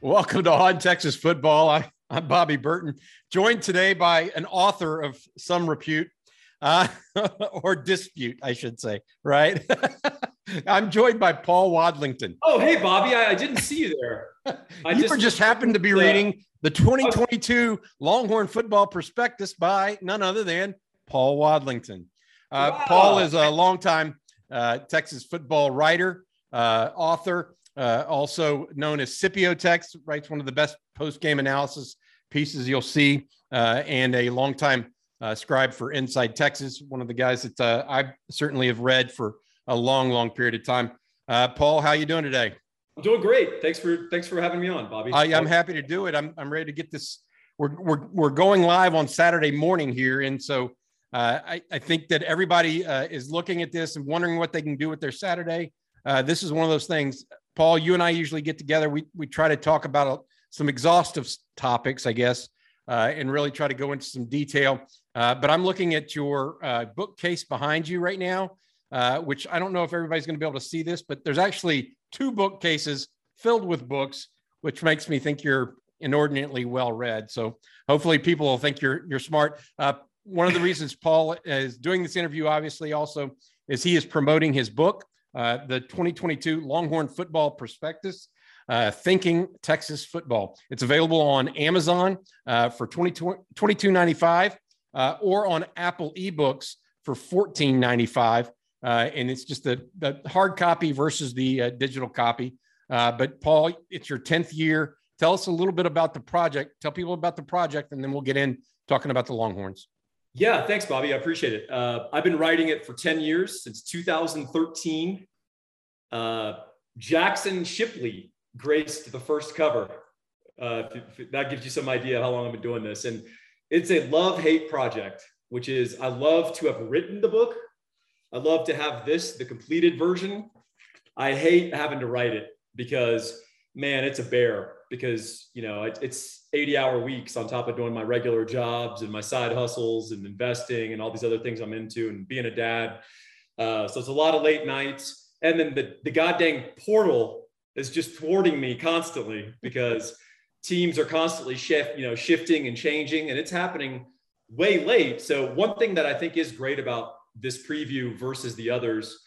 Welcome to On Texas Football. I, am Bobby Burton, joined today by an author of some repute uh, or dispute, I should say, right? I'm joined by Paul Wadlington. Oh, hey, Bobby. I, I didn't see you there. I you just, just happened to be uh, reading the 2022 Longhorn Football Prospectus by none other than Paul Wadlington. Uh, wow. Paul is a longtime uh, Texas football writer, uh, author, uh, also known as Scipio Tex, writes one of the best post game analysis pieces you'll see, uh, and a longtime uh, scribe for Inside Texas, one of the guys that I certainly have read for a long, long period of time. Paul, how you doing today? I'm doing great. Thanks for thanks for having me on, Bobby. I, am happy to do it. I'm I'm ready to get this. We're we're we're going live on Saturday morning here, and so uh, I, I, think that everybody uh, is looking at this and wondering what they can do with their Saturday. Uh, this is one of those things. Paul, you and I usually get together. We we try to talk about some exhaustive topics, I guess, uh, and really try to go into some detail. Uh, but I'm looking at your bookcase behind you right now, which I don't know if everybody's going to be able to see this, but there's actually two bookcases filled with books, which makes me think you're inordinately well read. So hopefully people will think you're you're smart. Uh, one of the reasons Paul is doing this interview, obviously, also is he is promoting his book, uh, the 2022 Longhorn Football Prospectus. Uh, Thinking Texas Football. It's available on Amazon uh, for 22.95 uh, or on Apple eBooks for 14.95. Uh, and it's just the, the hard copy versus the uh, digital copy. Uh, but Paul, it's your 10th year. Tell us a little bit about the project. Tell people about the project, and then we'll get in talking about the Longhorns. Yeah, thanks, Bobby. I appreciate it. Uh, I've been writing it for 10 years, since 2013. Uh, Jaxon Shipley graced the first cover. Uh, that gives you some idea how long I've been doing this. And it's a love hate project, which is I love to have written the book. I love to have this, the completed version. I hate having to write it because, man, it's a bear because you know it, it's 80 hour weeks on top of doing my regular jobs and my side hustles and investing and all these other things i'm into and being a dad. Uh, so it's a lot of late nights. And then the, the goddamn portal is just thwarting me constantly because teams are constantly shift you know shifting and changing and it's happening way late. So one thing that i think is great about this preview versus the others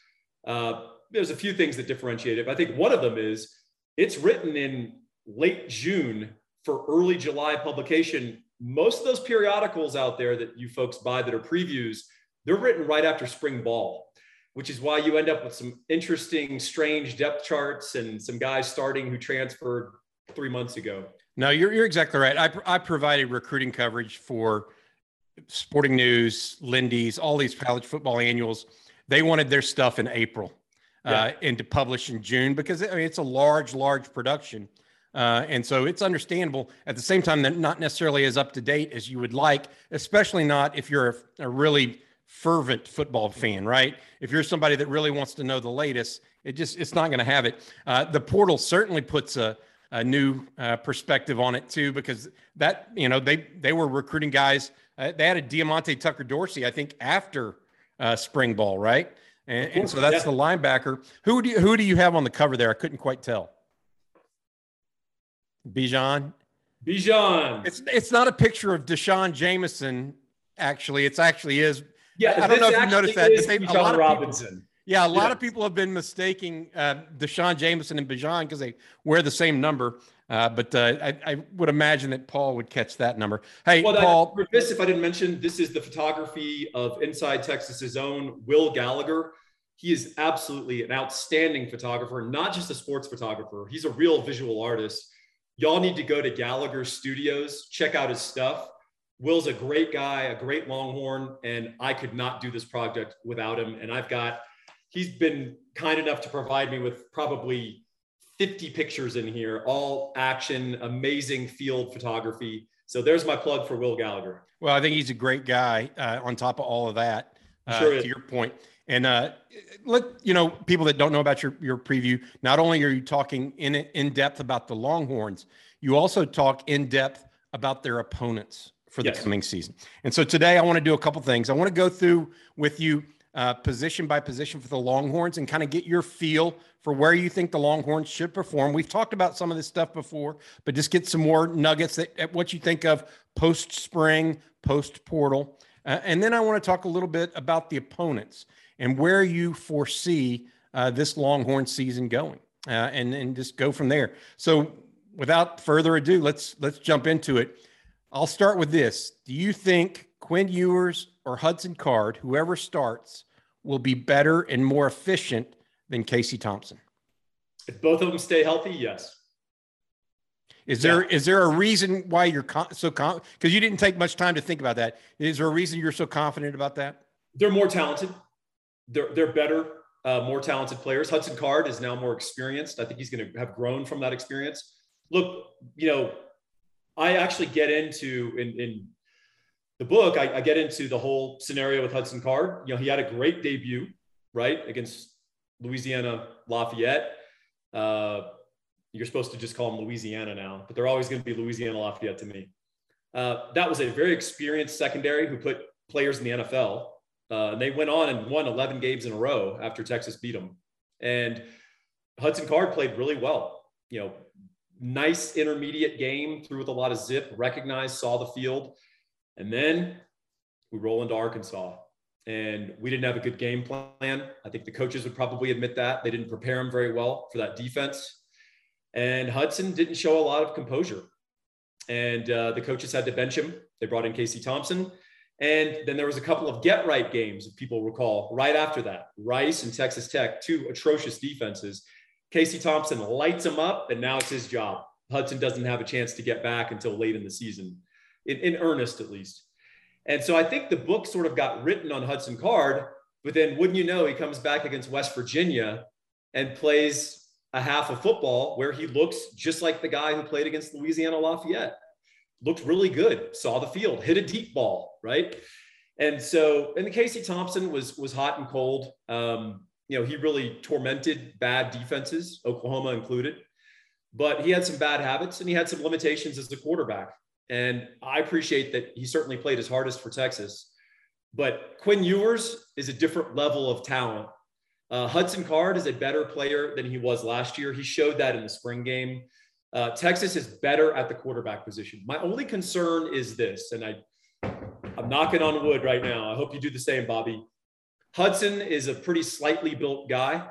uh, there's a few things that differentiate it but i think one of them is it's written in late June for early July publication. Most of those periodicals out there that you folks buy that are previews, they're written right after spring ball, which is why you end up with some interesting, strange depth charts and some guys starting who transferred three months ago. No, you're, you're exactly right. I, I provided recruiting coverage for Sporting News, Lindy's, all these college football annuals. They wanted their stuff in April uh, and to publish in June because I mean, it's a large, large production. Uh, and so it's understandable at the same time that not necessarily as up to date as you would like, especially not if you're a, a, really fervent football fan, right? If you're somebody that really wants to know the latest, it just it's not going to have it. Uh, the portal certainly puts a, a new uh, perspective on it too, because that you know they they were recruiting guys. Uh, they had a Diamante Tucker Dorsey, I think, after uh, spring ball, right? And, and so that's the linebacker. Who do you, who do you have on the cover there? I couldn't quite tell. Bijan. Bijan. It's it's not a picture of D'Shawn Jamison. Actually, it's actually is. Yeah, I don't know if you noticed that. They, a lot of Robinson. People, yeah, a lot of people have been mistaking uh, D'Shawn Jamison and Bijan because they wear the same number. Uh, but uh, I, I, would imagine that Paul would catch that number. Hey, well, Paul. This, if I didn't mention, this is the photography of Inside Texas's own Will Gallagher. He is absolutely an outstanding photographer, not just a sports photographer. He's a real visual artist y'all need to go to Gallagher Studios, check out his stuff. Will's a great guy, a great Longhorn, and I could not do this project without him. And I've got, he's been kind enough to provide me with probably 50 pictures in here, all action, amazing field photography. So there's my plug for Will Gallagher. Well, I think he's a great guy uh, on top of all of that, uh, sure to your point. And uh, let you know people that don't know about your your preview. Not only are you talking in in depth about the Longhorns, you also talk in depth about their opponents for the yes. coming season. And so today I want to do a couple things. I want to go through with you uh, position by position for the Longhorns and kind of get your feel for where you think the Longhorns should perform. We've talked about some of this stuff before, but just get some more nuggets that at what you think of post spring, post portal. Uh, and then I want to talk a little bit about the opponents and where you foresee uh, this Longhorn season going, uh, and and just go from there. So, without further ado, let's let's jump into it. I'll start with this. Do you think Quinn Ewers or Hudson Card, whoever starts, will be better and more efficient than Casey Thompson? If both of them stay healthy, yes. Is there yeah. is there a reason why you're con- so because you didn't take much time to think about that? Is there a reason you're so confident about that? They're more talented. They're they're better, uh, more talented players. Hudson Card is now more experienced. I think he's going to have grown from that experience. Look, you know, I actually get into in in the book. I, I get into the whole scenario with Hudson Card. You know, he had a great debut, right, against Louisiana Lafayette. Uh, you're supposed to just call them Louisiana now, but they're always going to be Louisiana Lafayette to me. Uh, that was a very experienced secondary who put players in the NFL. Uh, they went on and won 11 games in a row after Texas beat them. And Hudson Card played really well. You know, nice intermediate game, threw with a lot of zip, recognized, saw the field. And then we roll into Arkansas. And we didn't have a good game plan. I think the coaches would probably admit that. They didn't prepare him very well for that defense. And Hudson didn't show a lot of composure. And uh, the coaches had to bench him. They brought in Casey Thompson. And then there was a couple of get right games, if people recall, right after that. Rice and Texas Tech, two atrocious defenses. Casey Thompson lights him up, and now it's his job. Hudson doesn't have a chance to get back until late in the season, in, in earnest at least. And so I think the book sort of got written on Hudson Card, but then wouldn't you know, he comes back against West Virginia and plays a half of football where he looks just like the guy who played against Louisiana Lafayette. Looked really good, saw the field, hit a deep ball, right? And so, and the Casey Thompson was was hot and cold. Um, you know, he really tormented bad defenses, Oklahoma included. But he had some bad habits and he had some limitations as a quarterback. And I appreciate that he certainly played his hardest for Texas. But Quinn Ewers is a different level of talent uh, Hudson Card is a better player than he was last year. He showed that in the spring game. Uh, Texas is better at the quarterback position. My only concern is this, and I, I'm knocking on wood right now. I hope you do the same, Bobby. Hudson is a pretty slightly built guy.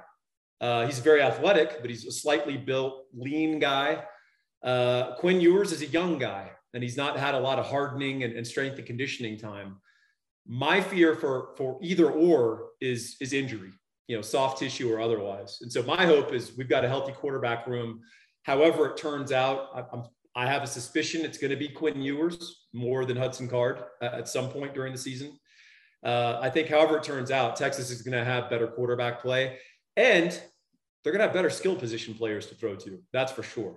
Uh, he's very athletic, but he's a slightly built, lean guy. Uh, Quinn Ewers is a young guy, and he's not had a lot of hardening and, and strength and conditioning time. My fear for for either or is is injury you know, soft tissue or otherwise. And so my hope is we've got a healthy quarterback room. However, it turns out, I, I'm, I have a suspicion it's going to be Quinn Ewers more than Hudson Card at some point during the season. Uh, I think, however it turns out, Texas is going to have better quarterback play, and they're going to have better skill position players to throw to. That's for sure.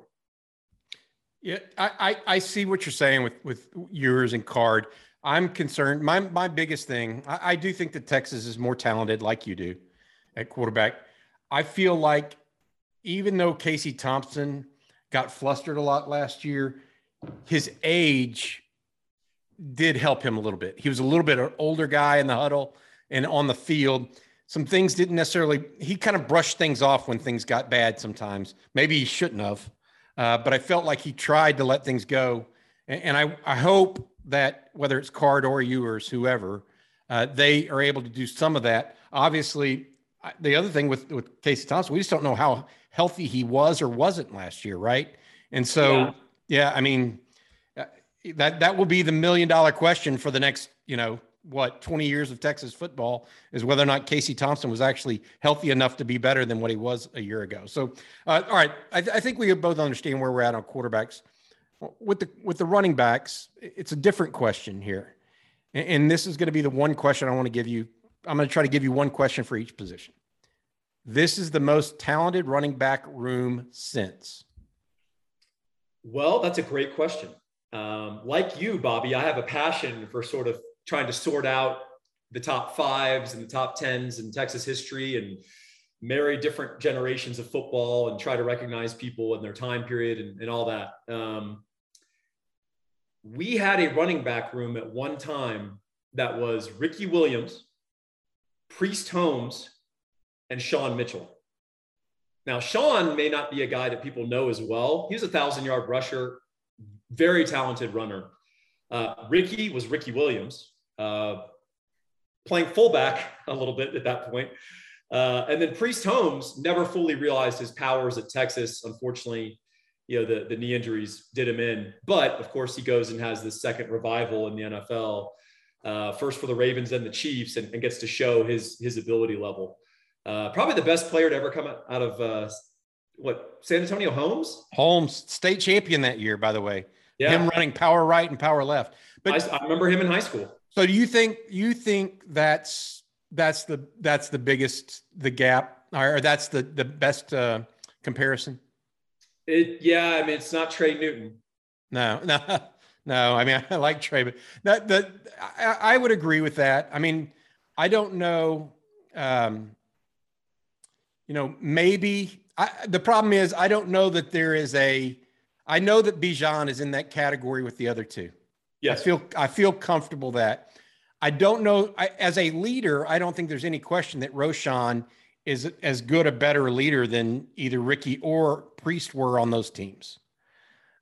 Yeah, I, I, I see what you're saying with with Ewers and Card. I'm concerned. My my biggest thing, I, I do think that Texas is more talented, like you do at quarterback. I feel like even though Casey Thompson got flustered a lot last year, his age did help him a little bit. He was a little bit an older guy in the huddle and on the field. Some things didn't necessarily, he kind of brushed things off when things got bad sometimes. Maybe he shouldn't have, uh, but I felt like he tried to let things go. And, and I, I hope that whether it's Card or Ewers, whoever, uh, they are able to do some of that. Obviously, the other thing with with Casey Thompson, we just don't know how healthy he was or wasn't last year, right? And so, yeah, yeah I mean, uh, that that will be the million dollar question for the next, you know, what 20 years of Texas football is whether or not Casey Thompson was actually healthy enough to be better than what he was a year ago. So, uh, all right, I, th- I, think we both understand where we're at on quarterbacks. with the with the running backs, it's a different question here, and, and this is going to be the one question I want to give you. I'm going to try to give you one question for each position. This is the most talented running back room since. Well, that's a great question. Um, like you, Bobby, I have a passion for sort of trying to sort out the top fives and the top tens in Texas history and marry different generations of football and try to recognize people in their time period and, and all that. Um, we had a running back room at one time that was Ricky Williams, Priest Holmes, and Shon Mitchell. Now, Shon may not be a guy that people know as well. He's a thousand yard rusher, very talented runner. Uh, Ricky was Ricky Williams, uh, playing fullback a little bit at that point. Uh, and then Priest Holmes never fully realized his powers at Texas. Unfortunately, you know, the, the knee injuries did him in. But of course, he goes and has this second revival in the NFL, uh, first for the Ravens and the Chiefs, and, and, gets to show his, his ability level. Uh, probably the best player to ever come out of uh, what San Antonio Holmes. Holmes, state champion that year, by the way. Yeah. Him running power right and power left. But I, I remember him in high school. So do you think you think that's that's the that's the biggest the gap or that's the the best uh, comparison? It yeah, I mean it's not Trey Newton. No, no, no. I mean I like Trey, but that that I, I would agree with that. I mean I don't know. Um, you know, maybe I, the problem is I don't know that there is a. I know that Bijan is in that category with the other two. Yes. I feel I feel comfortable that. I don't know. I, as a leader, I don't think there's any question that Roschon is as good a better leader than either Ricky or Priest were on those teams.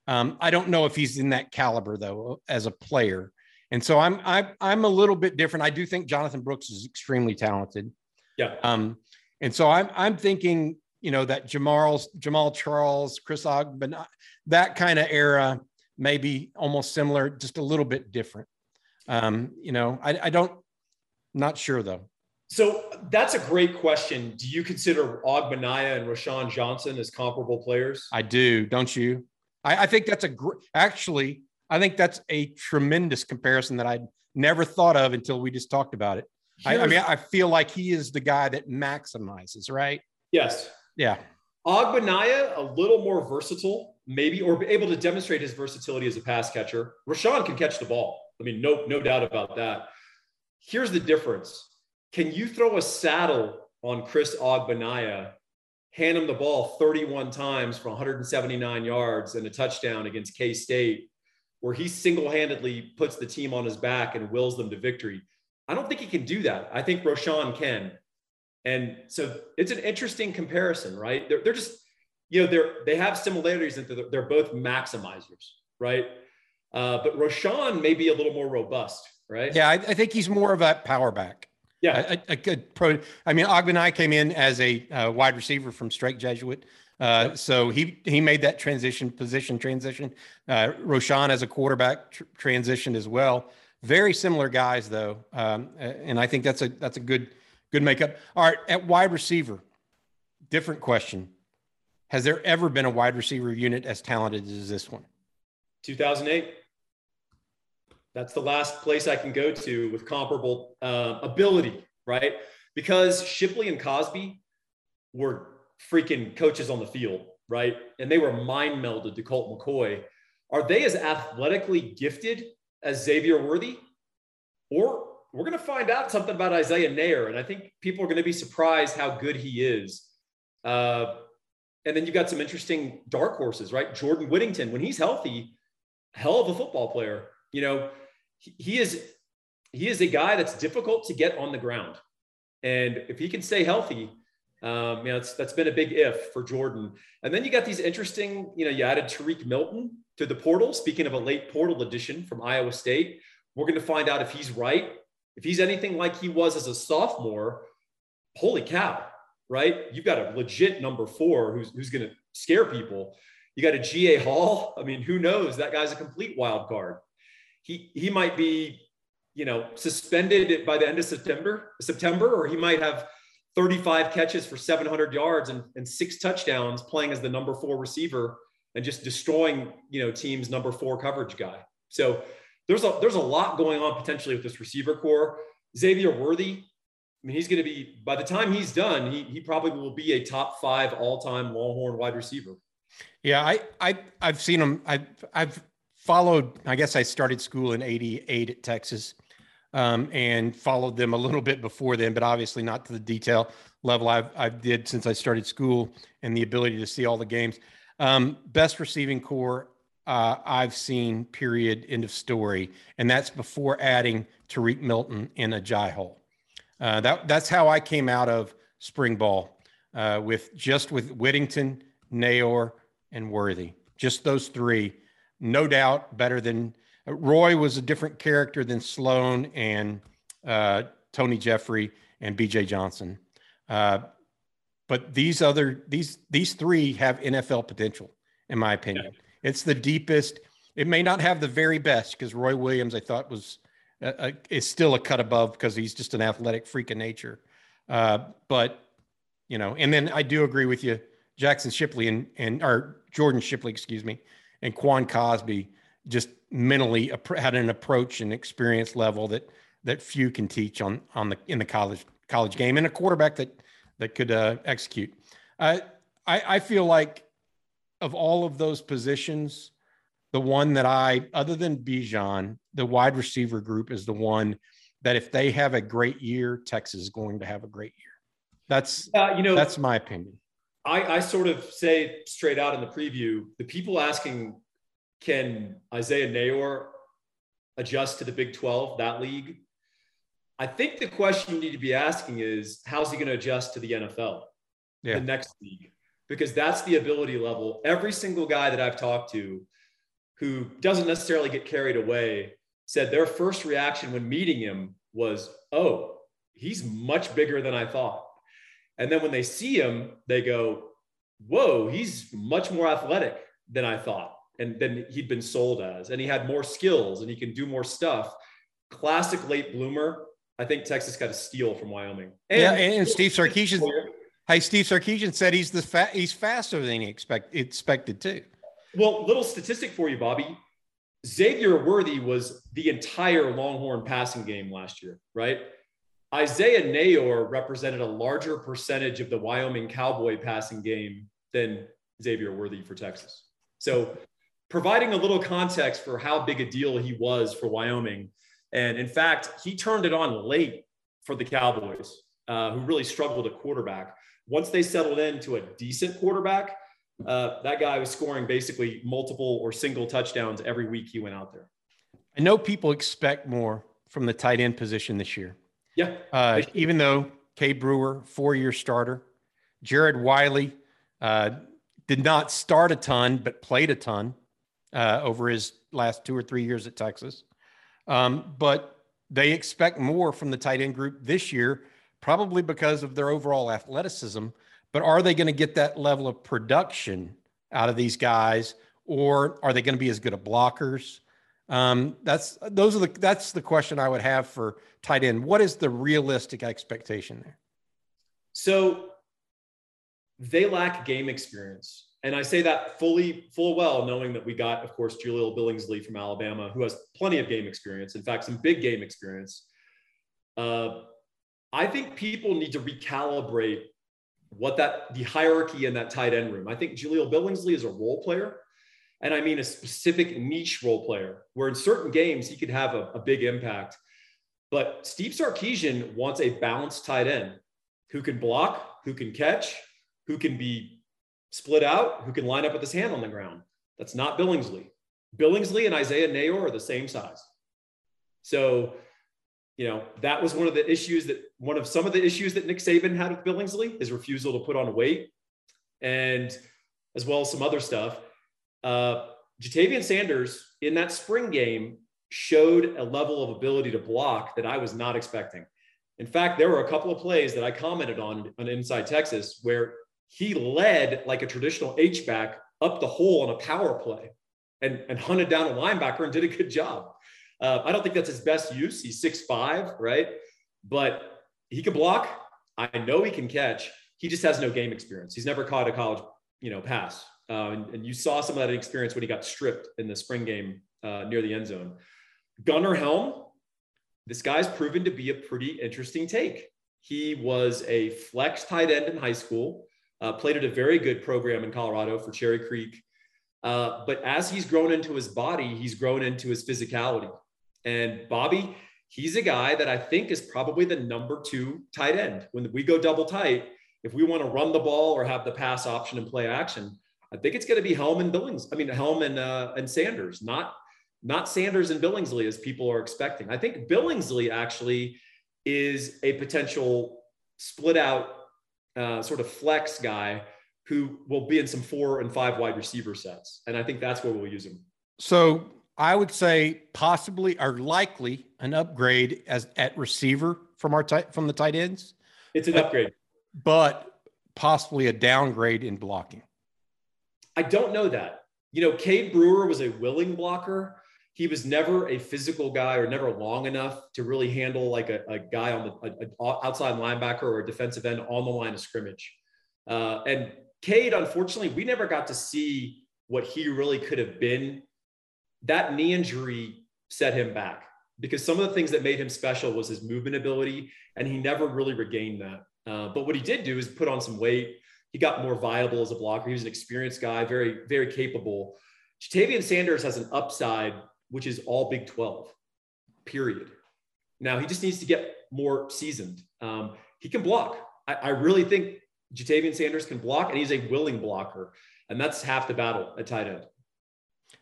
Um, I don't know if he's in that caliber though as a player, and so I'm I'm I'm a little bit different. I do think Jonathan Brooks is extremely talented. Yeah. Um, and so I'm I'm thinking you know that Jamal Jamaal Charles, Chris Ogben, that kind of era, maybe almost similar, just a little bit different. Um, you know, I, I don't, not sure though. So that's a great question. Do you consider Ogbonnaya and Roschon Johnson as comparable players? I do, don't you? I, I think that's a great, actually, I think that's a tremendous comparison that I'd never thought of until we just talked about it. I, I, mean, I feel like he is the guy that maximizes, right? Yes. Yeah. Ogbonnaya, a little more versatile, maybe, or able to demonstrate his versatility as a pass catcher. Roschon can catch the ball. I mean, no, no doubt about that. Here's the difference. Can you throw a saddle on Chris Ogbonnaya, hand him the ball 31 times for 179 yards and a touchdown against K-State, where he single-handedly puts the team on his back and wills them to victory? I don't think he can do that. I think Roschon can. And so it's an interesting comparison, right? They're, they're just, you know, they're, they have similarities and they're, they're both maximizers, right? Uh, but Roschon may be a little more robust, right? Yeah, I, I think he's more of a power back. Yeah, a, a good pro. I mean, Ogbonnaya came in as a uh, wide receiver from Strake Jesuit, uh, so he he made that transition position transition. Uh, Roschon as a quarterback tr- transitioned as well. Very similar guys though, um, and I think that's a that's a good good makeup. All right, at wide receiver, different question. Has there ever been a wide receiver unit as talented as this one? 2008. That's the last place I can go to with comparable uh, ability, right? Because Shipley and Cosby were freaking coaches on the field, right? And they were mind melded to Colt McCoy. Are they as athletically gifted as Xavier Worthy? Or we're going to find out something about Isaiah Neyor. And I think people are going to be surprised how good he is. Uh, and then you've got some interesting dark horses, right? Jordan Whittington, when he's healthy, hell of a football player. You know, he, he is he is a guy that's difficult to get on the ground, and if he can stay healthy, um, you know, that's been a big if for Jordan. And then you got these interesting, you know, you added Tarique Milton to the portal. Speaking of a late portal addition from Iowa State, we're going to find out if he's right. If he's anything like he was as a sophomore, holy cow, right? You've got a legit number four who's, who's going to scare people. You got Agiye Hall. I mean, who knows? That guy's a complete wild card. He he might be, you know, suspended by the end of September, September, or he might have 35 catches for 700 yards and, and six touchdowns playing as the number four receiver and just destroying, you know, teams number four coverage guy. So there's a there's a lot going on potentially with this receiver corps. Xavier Worthy, I mean, he's going to be by the time he's done, he he probably will be a top five all time Longhorn wide receiver. Yeah, I I I've seen him. I've I've followed. I guess I started school in '88 at Texas, um, and followed them a little bit before then, but obviously not to the detail level I've I've did since I started school and the ability to see all the games. Um, best receiving corps uh, I've seen. Period. End of story. And that's before adding Tarique Milton in Agiye Hall. Uh, that that's how I came out of spring ball uh, with just with Whittington, Neyor, and Worthy. Just those three, no doubt better than uh, Roy was a different character than Sloan and uh, Tony Jeffrey and B.J. Johnson. But these other these these three have NFL potential, in my opinion. Yeah. It's the deepest. It may not have the very best because Roy Williams, I thought, was uh, uh, is still a cut above because he's just an athletic freak of nature. Uh, but you know, and then I do agree with you, Jaxon Shipley and and or Jordan Shipley, excuse me, and Quan Cosby just mentally had an approach and experience level that that few can teach on on the in the college college game, and a quarterback that that could uh, execute. Uh, I I feel like of all of those positions, the one that I, other than Bijan, the wide receiver group is the one that if they have a great year, Texas is going to have a great year. That's uh, you know that's my opinion. I, I sort of say straight out in the preview, the people asking, can Isaiah Neyor adjust to the Big 12, that league? I think the question you need to be asking is, how's he going to adjust to the NFL, yeah. the next league? Because that's the ability level. Every single guy that I've talked to who doesn't necessarily get carried away said their first reaction when meeting him was, oh, he's much bigger than I thought. And then when they see him, they go, whoa, he's much more athletic than I thought and than he'd been sold as. And he had more skills and he can do more stuff. Classic late bloomer. I think Texas got a steal from Wyoming. And, yeah, and Steve Sarkisian. Hey, Steve Sarkisian said he's the fa- he's faster than he expect, expected too. Well, little statistic for you, Bobby. Xavier Worthy was the entire Longhorn passing game last year, right? Isaiah Neyor represented a larger percentage of the Wyoming Cowboy passing game than Xavier Worthy for Texas. So, providing a little context for how big a deal he was for Wyoming. And in fact, he turned it on late for the Cowboys, uh, who really struggled at quarterback. Once they settled into a decent quarterback, uh, that guy was scoring basically multiple or single touchdowns every week he went out there. I know people expect more from the tight end position this year. Yeah. Uh, even though Cade Brewer, four year starter, Jared Wiley uh, did not start a ton, but played a ton uh, over his last two or three years at Texas. Um, but they expect more from the tight end group this year, probably because of their overall athleticism but are they going to get that level of production out of these guys, or are they going to be as good at blockers? Um, that's those are the that's the question I would have for tight end. What is the realistic expectation there? So they lack game experience. And I say that fully, full well, knowing that we got, of course, Jahleel Billingsley from Alabama, who has plenty of game experience. In fact, some big game experience. Uh, I think people need to recalibrate what that the hierarchy in that tight end room. I think Jahleel Billingsley is a role player. And I mean a specific niche role player where in certain games he could have a, a big impact. But Steve Sarkisian wants a balanced tight end who can block, who can catch, who can be split out, who can line up with his hand on the ground. That's not Billingsley. Billingsley and Isaiah Neyor are the same size. So you know, that was one of the issues that one of some of the issues that Nick Saban had with Billingsley, his refusal to put on weight, and as well as some other stuff. Uh, Ja'Tavion Sanders in that spring game showed a level of ability to block that I was not expecting. In fact, there were a couple of plays that I commented on on Inside Texas where he led like a traditional H back up the hole on a power play and, and hunted down a linebacker and did a good job. Uh, I don't think that's his best use. He's six five, right? But he can block. I know he can catch. He just has no game experience. He's never caught a college, you know, pass. uh, and, and, you saw some of that experience when he got stripped in the spring game uh, near the end zone. Gunnar Helm, this guy's proven to be a pretty interesting take. He was a flex tight end in high school, uh, played at a very good program in Colorado for Cherry Creek. Uh, but as he's grown into his body, he's grown into his physicality. And Bobby, he's a guy that I think is probably the number two tight end. When we go double tight, if we want to run the ball or have the pass option and play action, I think it's going to be Helm and Billings. I mean, Helm and uh, and Sanders, not not Sanders and Billingsley as people are expecting. I think Billingsley actually is a potential split out uh, sort of flex guy who will be in some four and five wide receiver sets, and I think that's where we'll use him. So I would say possibly or likely an upgrade as at receiver from our tight from the tight ends. It's an but, upgrade, but possibly a downgrade in blocking. I don't know that. You know, Cade Brewer was a willing blocker. He was never a physical guy or never long enough to really handle like a, a guy on the a, a outside linebacker or a defensive end on the line of scrimmage. Uh, and Cade, unfortunately, we never got to see what he really could have been that knee injury set him back because some of the things that made him special was his movement ability, and he never really regained that. Uh, but what he did do is put on some weight. He got more viable as a blocker. He was an experienced guy, very, very capable. Ja'Tavion Sanders has an upside, which is all Big 12, period. Now, he just needs to get more seasoned. Um, he can block. I, I really think Ja'Tavion Sanders can block, and he's a willing blocker. And that's half the battle at tight end.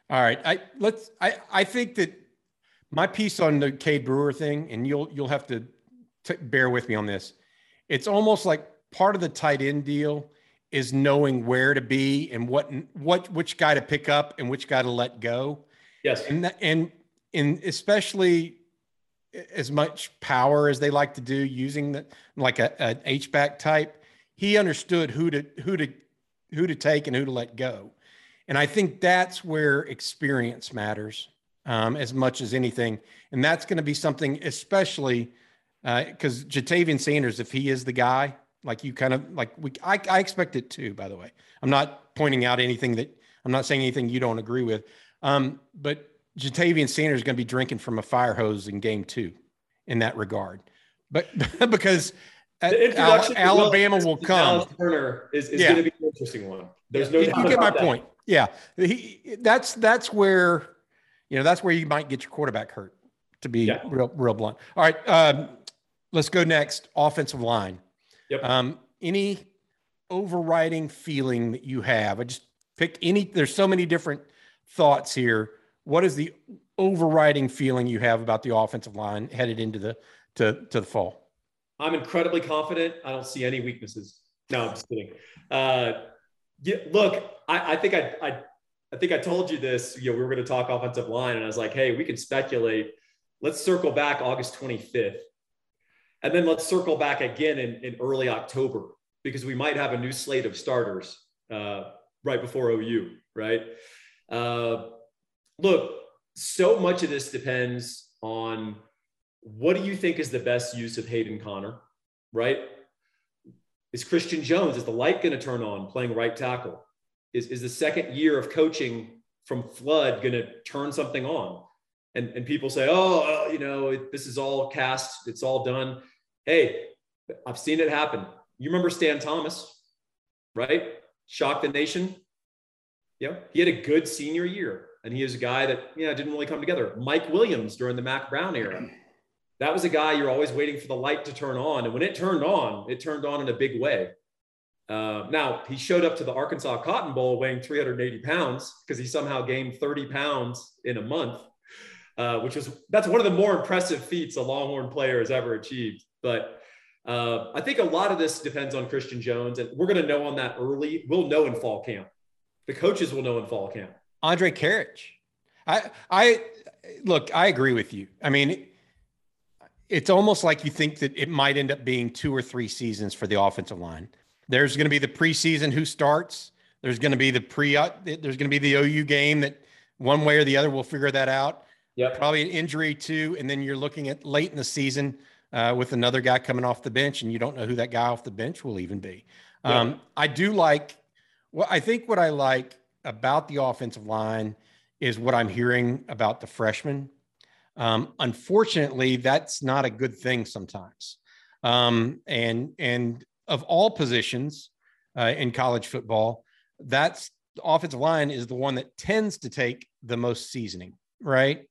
All right. I let's I I think that my piece on the Cade Brewer thing, and you'll you'll have to t- bear with me on this. It's almost like part of the tight end deal is knowing where to be and what what which guy to pick up and which guy to let go. Yes. And and in especially as much power as they like to do using the like a, a H back type, he understood who to who to who to take and who to let go. And I think that's where experience matters um, as much as anything. And that's going to be something, especially because uh, Ja'Tavion Sanders, if he is the guy, like you kind of like we, I, I expect it too. By the way, I'm not pointing out anything that I'm not saying anything you don't agree with. Um, but Ja'Tavion Sanders is going to be drinking from a fire hose in game two in that regard. But because Alabama will come. Turner is, is yeah. going to be an interesting one. There's no. You, you get my that. point. Yeah, he, that's that's where you know that's where you might get your quarterback hurt. To be yeah. real real blunt. All right, um, let's go next. Offensive line. Yep. Um, any overriding feeling that you have? I just picked any. There's so many different thoughts here. What is the overriding feeling you have about the offensive line headed into the to to the fall? I'm incredibly confident. I don't see any weaknesses. No, I'm just kidding. Uh, yeah, look, I, I think I, I, I think I told you this. You know, we were going to talk offensive line, and I was like, hey, we can speculate. Let's circle back August 25th, and then let's circle back again in, in early October because we might have a new slate of starters uh, right before OU. Right? Uh, look, so much of this depends on what do you think is the best use of Hayden Conner, right? Is Christian Jones, is the light going to turn on playing right tackle? Is, is the second year of coaching from Flood going to turn something on? And, and people say, oh, you know, it, this is all cast, it's all done. Hey, I've seen it happen. You remember Stan Thomas, right? Shocked the nation. Yeah, he had a good senior year, and he is a guy that yeah didn't really come together. Mike Williams during the Mack Brown era that was a guy you're always waiting for the light to turn on. And when it turned on, it turned on in a big way. Uh, now, he showed up to the Arkansas Cotton Bowl weighing 380 pounds because he somehow gained 30 pounds in a month, uh, which was that's one of the more impressive feats a Longhorn player has ever achieved. But uh, I think a lot of this depends on Christian Jones, and we're going to know on that early. We'll know in fall camp. The coaches will know in fall camp. Andrej Karic. I, I look. I agree with you. I mean it's almost like you think that it might end up being two or three seasons for the offensive line. There's going to be the preseason who starts. There's going to be the pre. Uh, there's going to be the OU game that one way or the other we'll figure that out. Yeah, probably an injury too, and then you're looking at late in the season uh, with another guy coming off the bench, and you don't know who that guy off the bench will even be. Um, I do like Well, I think what I like about the offensive line is what I'm hearing about the freshmen. Um, unfortunately, that's not a good thing sometimes. Um, and and of all positions uh, in college football, that's the offensive line is the one that tends to take the most seasoning, right?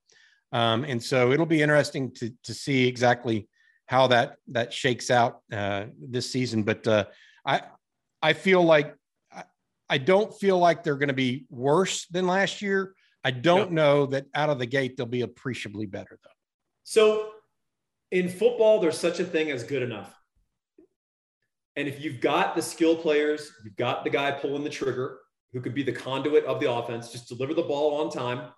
Um, and so it'll be interesting to to see exactly how that that shakes out uh, this season. But uh, I I feel like I, don't feel like they're going to be worse than last year. I don't no. know that out of the gate they'll be appreciably better though. So in football, there's such a thing as good enough. And if you've got the skill players, you've got the guy pulling the trigger who could be the conduit of the offense, just deliver the ball on time.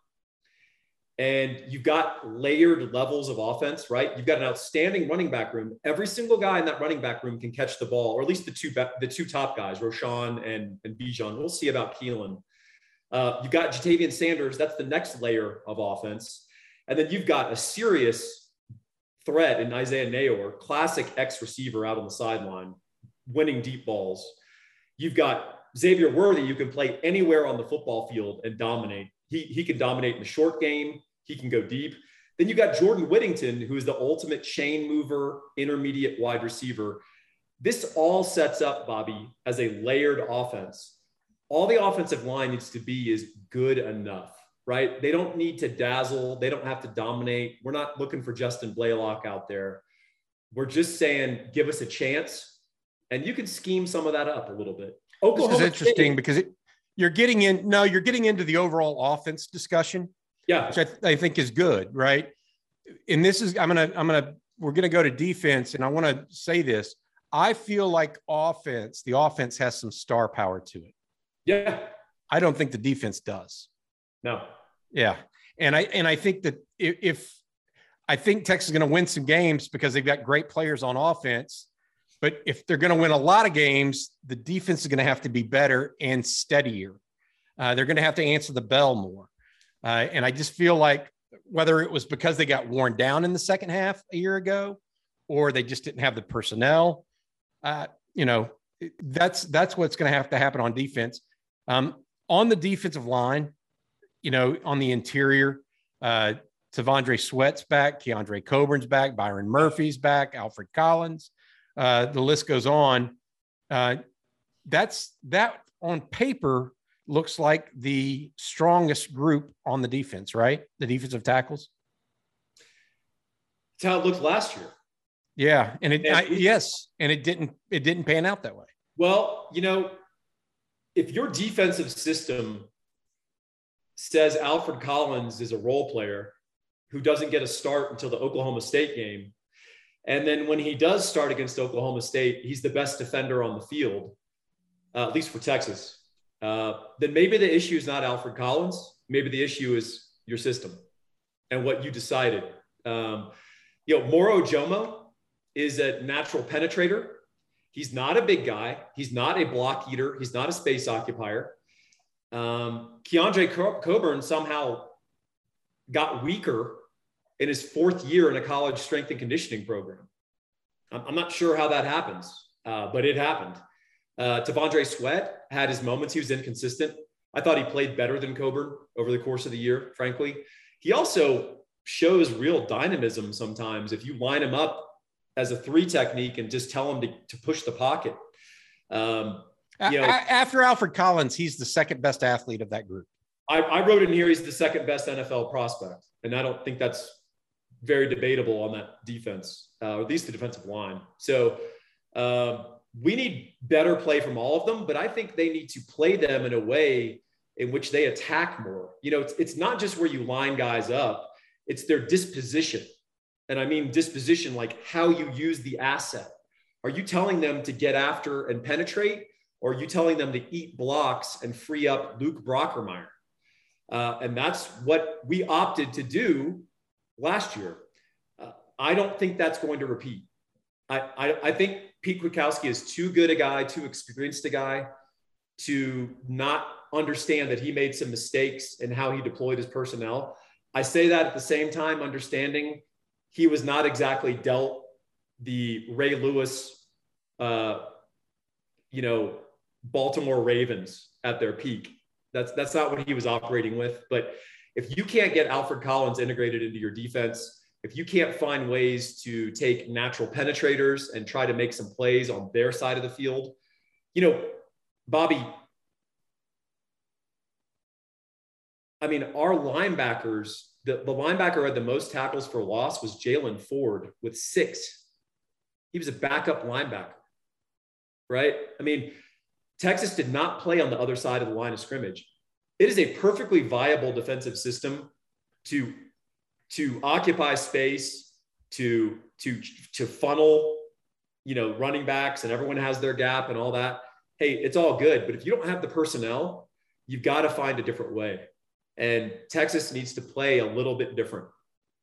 And you've got layered levels of offense, right? You've got an outstanding running back room. Every single guy in that running back room can catch the ball, or at least the two the two top guys, Roschon and, and Bijan. We'll see about Keilan. Uh, you've got Ja'Tavion Sanders. That's the next layer of offense. And then you've got a serious threat in Isaiah Neyor, classic X receiver out on the sideline, winning deep balls. You've got Xavier Worthy, you can play anywhere on the football field and dominate. He, he can dominate in the short game, he can go deep. Then you got Jordan Whittington, who is the ultimate chain mover, intermediate wide receiver. This all sets up Bobby as a layered offense all the offensive line needs to be is good enough, right? They don't need to dazzle. They don't have to dominate. We're not looking for Justin Blalock out there. We're just saying, give us a chance. And you can scheme some of that up a little bit. Oklahoma this is interesting State, because it, you're getting in, no, you're getting into the overall offense discussion. Yeah. Which I, th- I think is good, right? And this is, I'm going to, I'm going to, we're going to go to defense. And I want to say this. I feel like offense, the offense has some star power to it. Yeah. I don't think the defense does. No. Yeah. And I and I think that if, if I think Texas is going to win some games because they've got great players on offense, but if they're going to win a lot of games, the defense is going to have to be better and steadier. Uh, they're going to have to answer the bell more. Uh, and I just feel like whether it was because they got worn down in the second half a year ago, or they just didn't have the personnel, uh, you know, that's that's what's going to have to happen on defense. Um, on the defensive line, you know, on the interior, uh, T'Vondre Sweat's back, Keondre Coburn's back, Byron Murphy's back, Alfred Collins. Uh, the list goes on. Uh, that's that on paper looks like the strongest group on the defense, right? The defensive tackles. That's how it looked last year. Yeah, and it I, yes, and it didn't it didn't pan out that way. Well, you know, if your defensive system says Alfred Collins is a role player who doesn't get a start until the Oklahoma State game, and then when he does start against Oklahoma State, he's the best defender on the field, uh, at least for Texas, uh, then maybe the issue is not Alfred Collins. Maybe the issue is your system and what you decided. Um, you know, Moro Ojomo is a natural penetrator. He's not a big guy. He's not a block eater. He's not a space occupier. Um, Keondre Coburn somehow got weaker in his fourth year in a college strength and conditioning program. I'm, not sure how that happens, uh, but it happened. Uh, T'Vondre Sweat had his moments. He was inconsistent. I thought he played better than Coburn over the course of the year, frankly. He also shows real dynamism sometimes. If you line him up as a three technique and just tell him to, to push the pocket. Um, you know, after Alfred Collins, he's the second best athlete of that group. I, I, wrote in here he's the second best NFL prospect, and I don't think that's very debatable on that defense, uh, or at least the defensive line. So um, we need better play from all of them, but I think they need to play them in a way in which they attack more. You know, it's, it's not just where you line guys up; it's their disposition and I mean disposition, like how you use the asset. Are you telling them to get after and penetrate, or are you telling them to eat blocks and free up Luke Brockermeyer? Uh, and that's what we opted to do last year. Uh, I don't think that's going to repeat. I, I, I think Pete Kwiatkowski is too good a guy, too experienced a guy to not understand that he made some mistakes in how he deployed his personnel. I say that at the same time, understanding he was not exactly dealt the Ray Lewis, uh, you know, Baltimore Ravens at their peak. That's that's not what he was operating with. But if you can't get Alfred Collins integrated into your defense, if you can't find ways to take natural penetrators and try to make some plays on their side of the field, you know, Bobby, I mean, our linebackers, the, the linebacker had the most tackles for loss was Jaylan Ford with six. He was a backup linebacker, right? I mean, Texas did not play on the other side of the line of scrimmage. It is a perfectly viable defensive system to, to occupy space, to, to, to funnel, you know, running backs and everyone has their gap and all that. Hey, it's all good. But if you don't have the personnel, you've got to find a different way. And Texas needs to play a little bit different.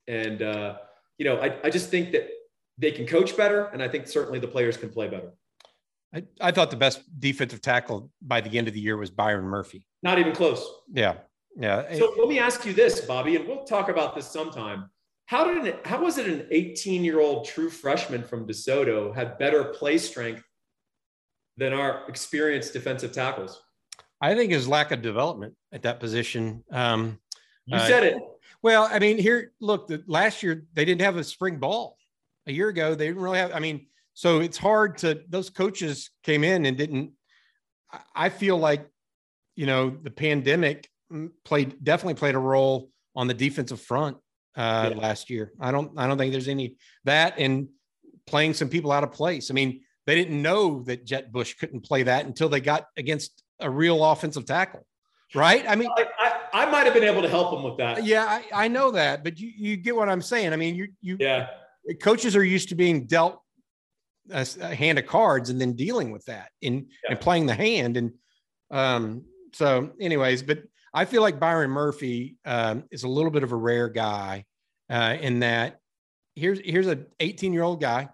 And, uh, you know, I, I just think that they can coach better. And I think certainly the players can play better. I, I thought the best defensive tackle by the end of the year was Byron Murphy. Not even close. Yeah. Yeah. So let me ask you this, Bobby, and we'll talk about this sometime. How did it, how was it an 18 year old true freshman from DeSoto had better play strength than our experienced defensive tackles? I think his lack of development at that position. Um, you uh, said it. Well, I mean, here, look, the, last year they didn't have a spring ball. A year ago, they didn't really have. I mean, so it's hard to. Those coaches came in and didn't. I feel like, you know, the pandemic played definitely played a role on the defensive front uh, yeah. last year. I don't. I don't think there's any that and playing some people out of place. I mean, they didn't know that Jett Bush couldn't play that until they got against a real offensive tackle, right? I mean, I, I, I might have been able to help them with that. Yeah, I, I know that, but you, you get what I'm saying. I mean, you, you, yeah, coaches are used to being dealt a, a hand of cards and then dealing with that and, yeah. and playing the hand. And um, so, anyways, but I feel like Byron Murphy um, is a little bit of a rare guy uh, in that here's here's a 18 year old guy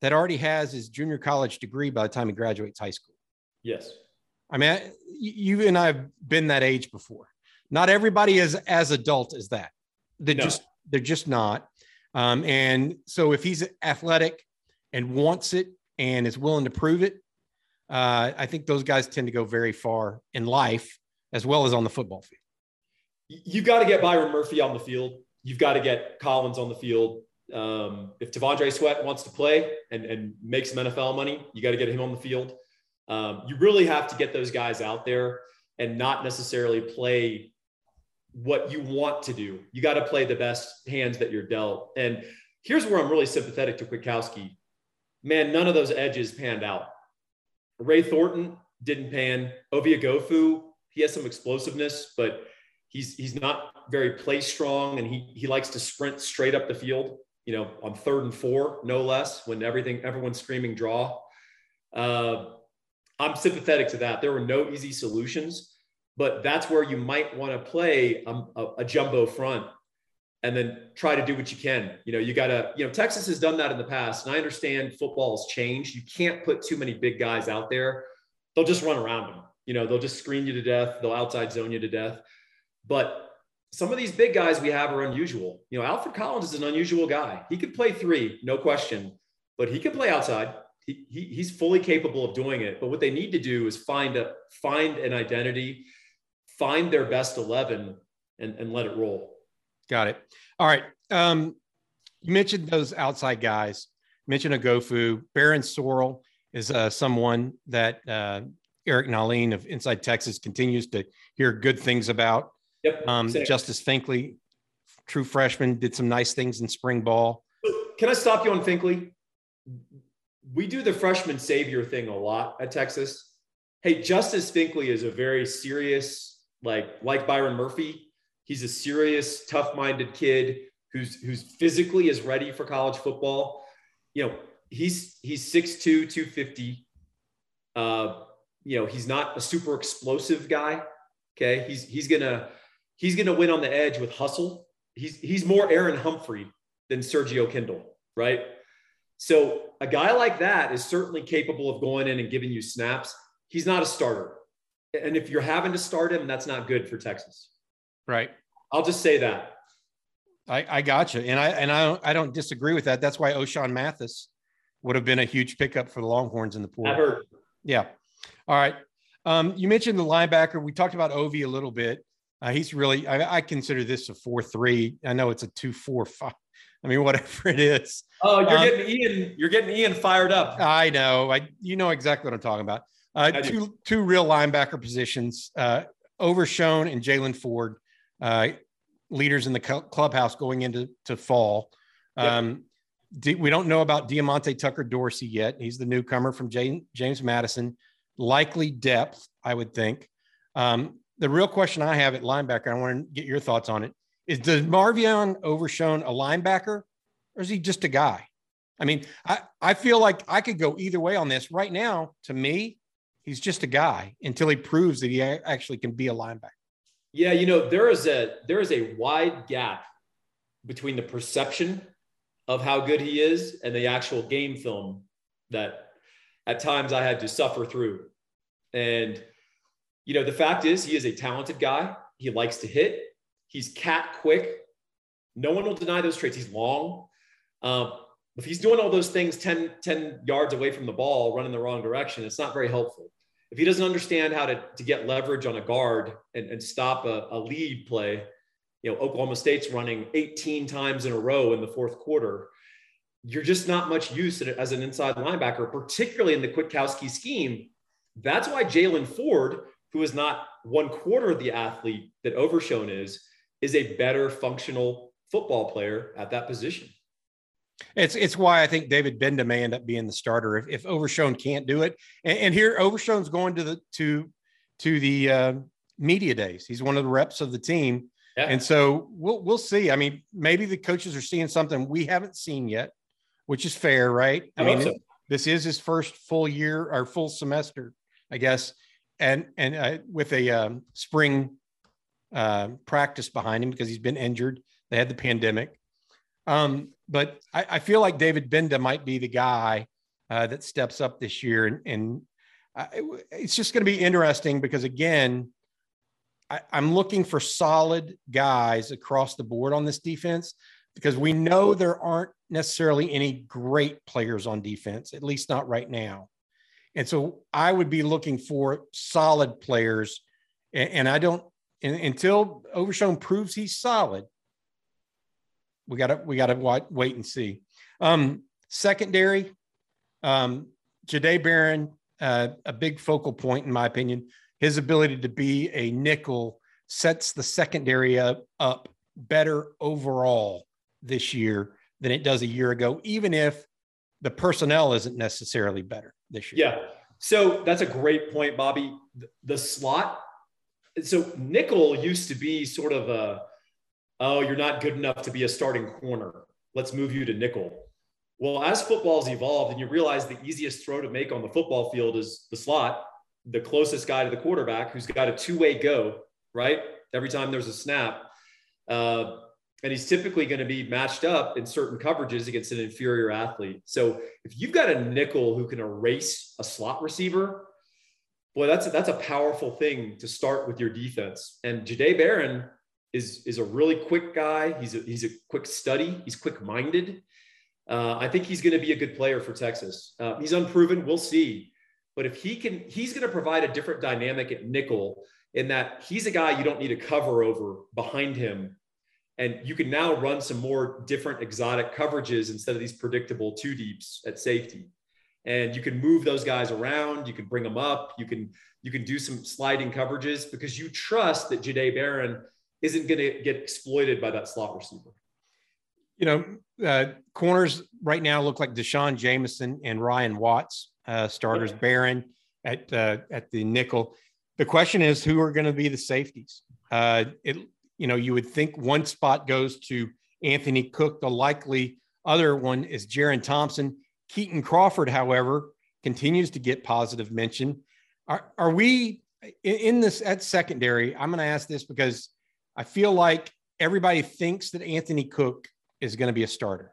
that already has his junior college degree by the time he graduates high school. Yes. I mean, you and I have been that age before. Not everybody is as adult as that. They're no. just they're just not. Um, and so if he's athletic and wants it and is willing to prove it, uh, I think those guys tend to go very far in life as well as on the football field. You've got to get Byron Murphy on the field. You've got to get Collins on the field. Um, if T'Vondre Sweat wants to play and, and make some NFL money, you got to get him on the field. Um, you really have to get those guys out there and not necessarily play what you want to do. You got to play the best hands that you're dealt. And here's where I'm really sympathetic to Kwiatkowski. Man, none of those edges panned out. Ray Thornton didn't pan. Ovie Oghoufo, he has some explosiveness, but he's he's not very play strong, and he he likes to sprint straight up the field. You know, on third and four, no less, when everything everyone's screaming draw. Uh, I'm sympathetic to that. There were no easy solutions, but that's where you might want to play a, a, a jumbo front and then try to do what you can. You know, you got to, you know, Texas has done that in the past. And I understand football has changed. You can't put too many big guys out there. They'll just run around them. You know, they'll just screen you to death. They'll outside zone you to death. But some of these big guys we have are unusual. You know, Alfred Collins is an unusual guy. He could play three, no question, but he could play outside he, he's fully capable of doing it. But what they need to do is find a find an identity, find their best eleven, and, and let it roll. Got it. All right. Um, you mentioned those outside guys. Mentioned Oghoufo Barryn Sorrell is uh, someone that uh, Eric Nahlin of Inside Texas continues to hear good things about. Yep. Um, Justice Finkley, true freshman, did some nice things in spring ball. Can I stop you on Finkley? we do the freshman savior thing a lot at Texas. Hey, Justice Finkley is a very serious, like like Byron Murphy. He's a serious, tough-minded kid who's who's physically is ready for college football. You know, he's he's 6'2, 250. Uh, you know, he's not a super explosive guy. Okay. He's he's gonna he's gonna win on the edge with hustle. He's he's more Aaron Humphrey than Sergio Kindle, right? So a guy like that is certainly capable of going in and giving you snaps. He's not a starter. And if you're having to start him, that's not good for Texas. Right. I'll just say that. I, I got you. And I and I don't I don't disagree with that. That's why Ochaun Mathis would have been a huge pickup for the Longhorns in the pool. Yeah. All right. Um, you mentioned the linebacker. We talked about Ovie a little bit. Uh, he's really, I, I, consider this a 4 3. I know it's a 2 4 5. I mean, whatever it is. Oh, you're um, getting Ian, you're getting Ian fired up. I know. I, you know exactly what I'm talking about. Uh, two, two real linebacker positions, uh, Overshown and Jaylan Ford, uh, leaders in the clubhouse going into to fall. Um, yep. we don't know about Diamante Tucker Dorsey yet. He's the newcomer from James Madison. Likely depth, I would think. Um, the real question I have at linebacker, I want to get your thoughts on it, is does Marvion Overshown a linebacker or is he just a guy? I mean, I, I feel like I could go either way on this. Right now, to me, he's just a guy until he proves that he actually can be a linebacker. Yeah, you know, there is a there is a wide gap between the perception of how good he is and the actual game film that at times I had to suffer through. And you know, the fact is he is a talented guy. He likes to hit. He's cat quick. No one will deny those traits. He's long. Um, if he's doing all those things 10, 10 yards away from the ball, running the wrong direction, it's not very helpful. If he doesn't understand how to, to get leverage on a guard and, and stop a, a lead play, you know, Oklahoma State's running 18 times in a row in the fourth quarter. You're just not much use as an inside linebacker, particularly in the Kwiatkowski scheme. That's why Jaylan Ford, who is not one quarter of the athlete that Overshown is, is a better functional football player at that position. It's it's why I think David Gbenda may end up being the starter if, if Overshown can't do it. And, and here Overshown's going to the to to the uh, media days. He's one of the reps of the team, yeah. and so we'll we'll see. I mean, maybe the coaches are seeing something we haven't seen yet, which is fair, right? I, I mean, so. this is his first full year or full semester, I guess, and and uh, with a um, spring uh, practice behind him because he's been injured. They had the pandemic. Um, but I, I, feel like David Gbenda might be the guy uh, that steps up this year. And, and I, it's just going to be interesting because, again, I, I'm looking for solid guys across the board on this defense because we know there aren't necessarily any great players on defense, at least not right now. And so I would be looking for solid players. And, and I don't, and, until Overshown proves he's solid, we got to we got to wait and see. Um, secondary, um, Jahdae Barron, uh, a big focal point in my opinion. His ability to be a nickel sets the secondary up, up better overall this year than it does a year ago, even if the personnel isn't necessarily better this year. Yeah. So that's a great point, Bobby. The slot. So nickel used to be sort of a oh, you're not good enough to be a starting corner. Let's move you to nickel. Well, as football's evolved and you realize the easiest throw to make on the football field is the slot, the closest guy to the quarterback who's got a two way go, right? Every time there's a snap. Uh, and he's typically going to be matched up in certain coverages against an inferior athlete. So if you've got a nickel who can erase a slot receiver, boy, that's a, that's a powerful thing to start with your defense. And Jahdae Barron is is a really quick guy. He's a, he's a quick study. He's quick minded. Uh, I think he's going to be a good player for Texas. Uh, he's unproven. We'll see. But if he can, he's going to provide a different dynamic at nickel in that he's a guy you don't need to cover over behind him. And you can now run some more different exotic coverages instead of these predictable two deeps at safety. And you can move those guys around. You can bring them up. You can you can do some sliding coverages because you trust that Jahdae Barron isn't going to get exploited by that slot receiver. You know, uh, corners right now look like D'Shawn Jamison and Ryan Watts, uh, starters. Yeah. Barron at uh, at the nickel. The question is, who are going to be the safeties? Uh, it, you know, you would think one spot goes to Anthony Cook. The likely other one is Jerrin Thompson. Keaton Crawford, however, continues to get positive mention. Are, are we in this at secondary? I'm going to ask this because I feel like everybody thinks that Anthony Cook is going to be a starter,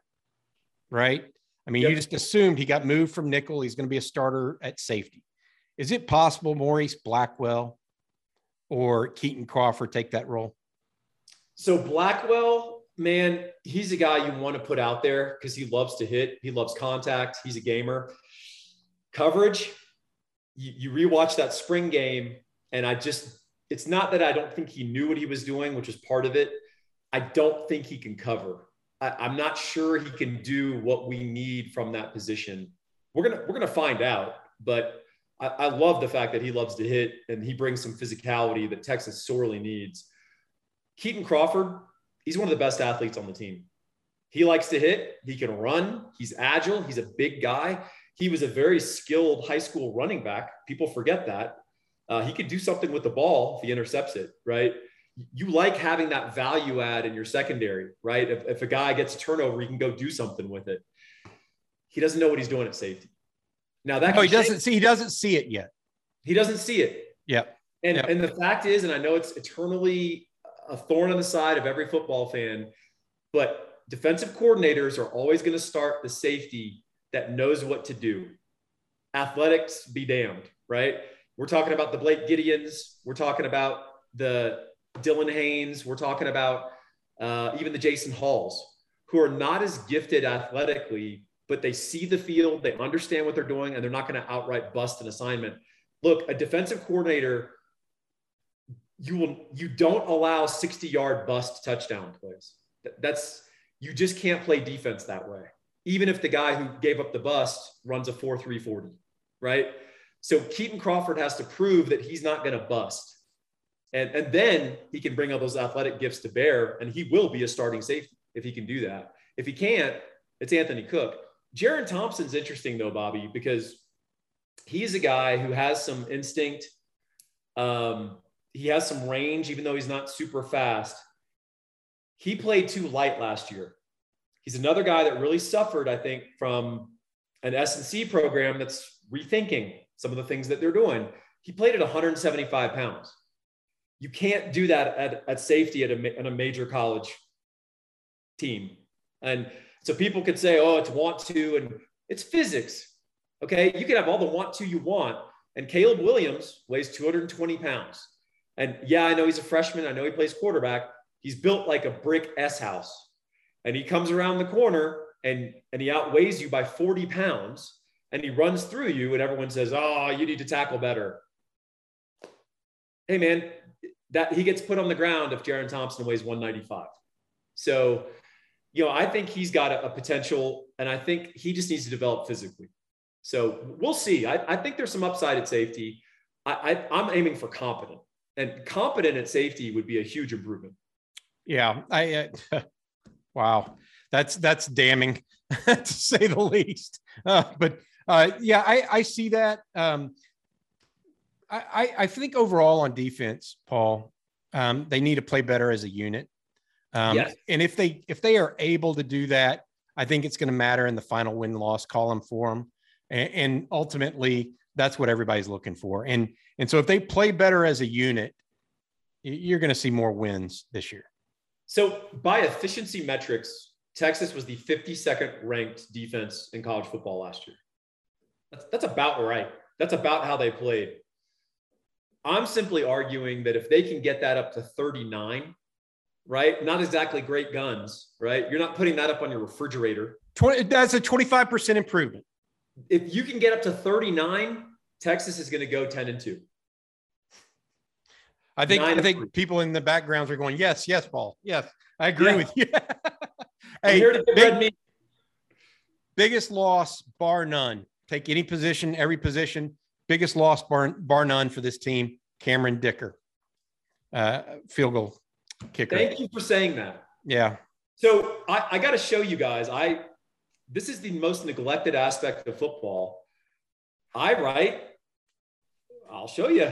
right? I mean, yep. you just assumed he got moved from nickel. He's going to be a starter at safety. Is it possible Morice Blackwell or Keaton Crawford take that role? So Blackwell, man, he's a guy you want to put out there because he loves to hit. He loves contact. He's a gamer. Coverage, you, you rewatch that spring game, and I just, it's not that I don't think he knew what he was doing, which is part of it. I don't think he can cover. I, am not sure he can do what we need from that position. We're gonna we're gonna find out, but I, I love the fact that he loves to hit and he brings some physicality that Texas sorely needs. Keaton Crawford, he's one of the best athletes on the team. He likes to hit, he can run, he's agile, he's a big guy. He was a very skilled high school running back. People forget that. Uh, he could do something with the ball if he intercepts it, right? You like having that value add in your secondary, right? If, if a guy gets a turnover, he can go do something with it. He doesn't know what he's doing at safety. Now that no, he doesn't see he doesn't see it yet. He doesn't see it. Yep. And yep. and the fact is, and I know it's eternally a thorn on the side of every football fan, but defensive coordinators are always going to start the safety that knows what to do. Athletics be damned, right? We're talking about the Blake Gideons. We're talking about the Dylan Haines. We're talking about uh, even the Jason Halls, who are not as gifted athletically, but they see the field, they understand what they're doing, and they're not going to outright bust an assignment. Look, a defensive coordinator, you will you don't allow 60 yard bust touchdown plays. That's you just can't play defense that way. Even if the guy who gave up the bust runs a 4 3 40, right? So Keaton Crawford has to prove that he's not going to bust. And, and then he can bring all those athletic gifts to bear, and he will be a starting safety if he can do that. If he can't, it's Anthony Cook. Jerrin Thompson's interesting though, Bobby, because he's a guy who has some instinct. Um, he has some range, even though he's not super fast. He played too light last year. He's another guy that really suffered, I think, from an S&C program that's rethinking some of the things that they're doing. He played at 175 pounds. You can't do that at, at safety at a, at a major college team. And so people could say, oh, it's want to, and it's physics. Okay. You can have all the want to you want. And Caleb Williams weighs 220 pounds. And yeah, I know he's a freshman. I know he plays quarterback. He's built like a brick S house. And he comes around the corner and, and he outweighs you by 40 pounds and he runs through you, and everyone says, Oh, you need to tackle better. Hey, man, that he gets put on the ground if Jerrin Thompson weighs 195. So you know, I think he's got a, a, potential, and I think he just needs to develop physically. So we'll see. I, I think there's some upside at safety. I, I, I'm aiming for competent, and competent at safety would be a huge improvement. Yeah, I. Uh, wow, that's that's damning to say the least. Uh, but uh, yeah, I, I see that. Um, I, I think overall on defense, Paul, um, they need to play better as a unit. Um, yes. And if they if they are able to do that, I think it's going to matter in the final win loss column for them. And, and ultimately, that's what everybody's looking for. And and so if they play better as a unit, you're going to see more wins this year. So by efficiency metrics, Texas was the 52nd ranked defense in college football last year. That's, that's about right. That's about how they played. I'm simply arguing that if they can get that up to 39, right? Not exactly great guns, right? You're not putting that up on your refrigerator. 20, that's a 25% improvement. If you can get up to 39, Texas is going to go 10 and 2. I think Nine I think people in the backgrounds are going, yes, yes, Paul. Yes, I agree yeah. with you. hey, big, biggest loss, bar none. Take any position, every position. Biggest loss, bar, bar none for this team. Cameron Dicker, uh, field goal kicker. Thank you for saying that. Yeah. So I, I got to show you guys. I this is the most neglected aspect of football. I write. I'll show you.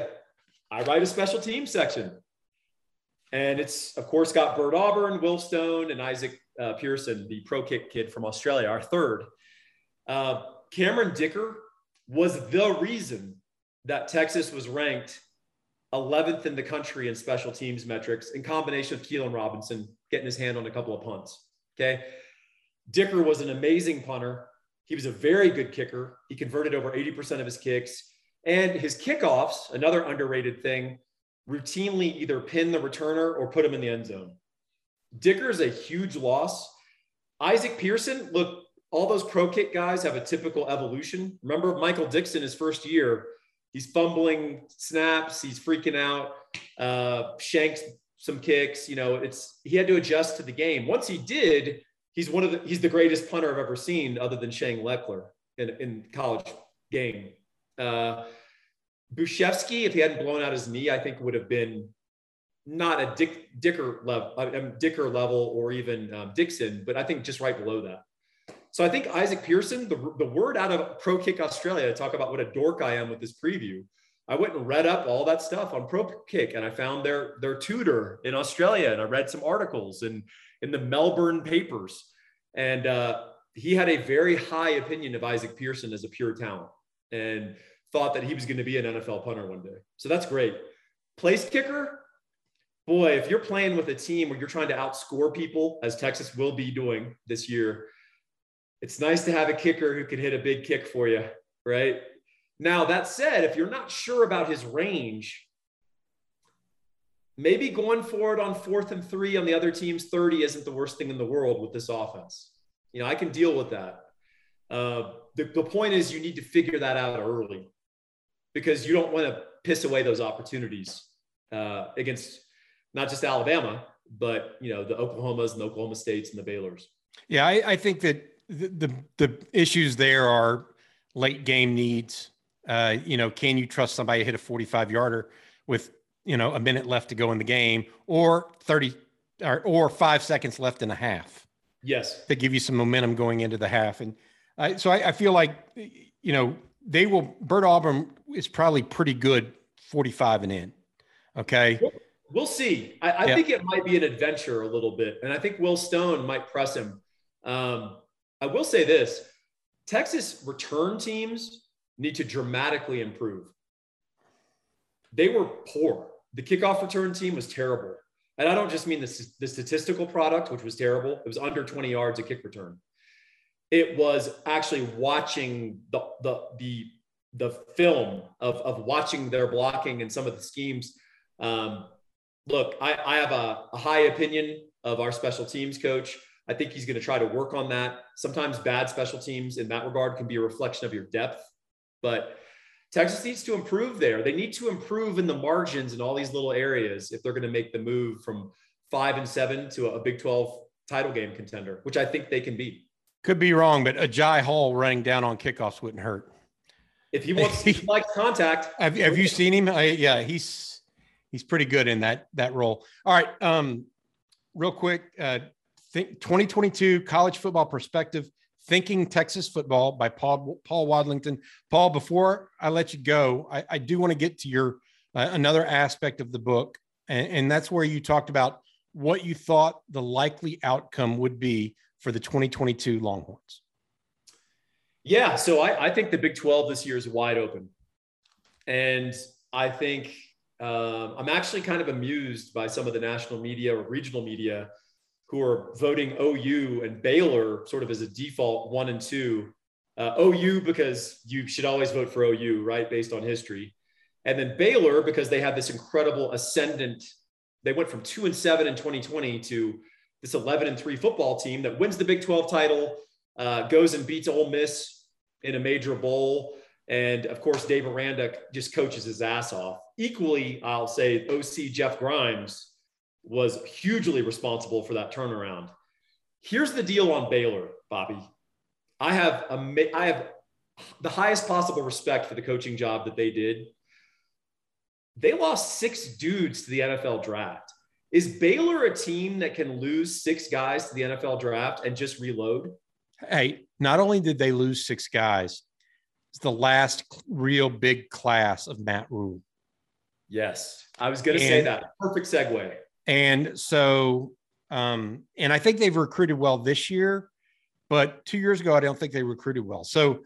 I write a special team section, and it's of course got Bert Auburn, Will Stone, and Isaac uh, Pearson, the pro kick kid from Australia, our third. Uh, Cameron Dicker was the reason that Texas was ranked 11th in the country in special teams metrics in combination with Keilan Robinson getting his hand on a couple of punts. Okay. Dicker was an amazing punter. He was a very good kicker. He converted over 80% of his kicks. And his kickoffs, another underrated thing, routinely either pin the returner or put him in the end zone. Dicker is a huge loss. Isaac Pearson, look, all those pro kick guys have a typical evolution. Remember Michael Dixon, his first year, he's fumbling snaps, he's freaking out, uh, shanks some kicks. You know, it's he had to adjust to the game. Once he did, he's one of the he's the greatest punter I've ever seen, other than Shane Lechler in, in college game. Uh, Bujcevski, if he hadn't blown out his knee, I think would have been not a Dick Dicker level, um, Dicker level, or even um, Dixon, but I think just right below that. So I think Isaac Pearson, the, the word out of Pro Kick Australia, talk about what a dork I am with this preview. I went and read up all that stuff on Pro Kick, and I found their their tutor in Australia, and I read some articles in in the Melbourne papers, and uh, he had a very high opinion of Isaac Pearson as a pure talent, and thought that he was going to be an NFL punter one day. So that's great. Place kicker, boy, if you're playing with a team where you're trying to outscore people, as Texas will be doing this year, it's nice to have a kicker who can hit a big kick for you, right? Now, that said, if you're not sure about his range, maybe going for it on fourth and three on the other team's 30 isn't the worst thing in the world with this offense. You know, I can deal with that. Uh, the, the point is, you need to figure that out early because you don't want to piss away those opportunities uh, against not just Alabama, but you know the Oklahomas and the Oklahoma States and the Baylor's. Yeah, I, I think that the, the, the issues there are late game needs. Uh, you know, can you trust somebody to hit a 45 yarder with you know a minute left to go in the game, or 30 or, or five seconds left in a half? Yes, to give you some momentum going into the half. And so I, I feel like you know they will. Bert Auburn is probably pretty good 45 and in. Okay. We'll see. I, I yeah. think it might be an adventure a little bit. And I think Will Stone might press him. Um, I will say this Texas return teams need to dramatically improve. They were poor. The kickoff return team was terrible. And I don't just mean the, the statistical product, which was terrible. It was under 20 yards a kick return. It was actually watching the, the, the the film of, of watching their blocking and some of the schemes. Um, look, I, I have a, a, high opinion of our special teams coach. I think he's going to try to work on that. Sometimes bad special teams in that regard can be a reflection of your depth, but Texas needs to improve there. They need to improve in the margins in all these little areas if they're going to make the move from five and seven to a Big 12 title game contender, which I think they can be. Could be wrong, but Agiye Hall running down on kickoffs wouldn't hurt. If he wants, he likes contact. Have, have you seen him? I, yeah, he's he's pretty good in that that role. All right, um, real quick, uh, think 2022 college football perspective. Thinking Texas football by Paul Paul Wadlington. Paul, before I let you go, I, I do want to get to your uh, another aspect of the book, and, and that's where you talked about what you thought the likely outcome would be for the 2022 Longhorns. Yeah, so I, I think the Big 12 this year is wide open. And I think um, I'm actually kind of amused by some of the national media or regional media who are voting OU and Baylor sort of as a default one and two. Uh, OU because you should always vote for OU, right, based on history. And then Baylor because they have this incredible ascendant. They went from two and seven in 2020 to this 11 and three football team that wins the Big 12 title, uh, goes and beats Ole Miss in a major bowl. And of course, Dave Aranda just coaches his ass off. Equally, I'll say OC Jeff Grimes was hugely responsible for that turnaround. Here's the deal on Baylor, Bobby. I have a, I have the highest possible respect for the coaching job that they did. They lost six dudes to the NFL draft. Is Baylor a team that can lose six guys to the NFL draft and just reload? Hey, not only did they lose six guys, it's the last real big class of Matt Rhule. Yes, I was going to say that. Perfect segue. And so, um, and I think they've recruited well this year, but two years ago, I don't think they recruited well. So,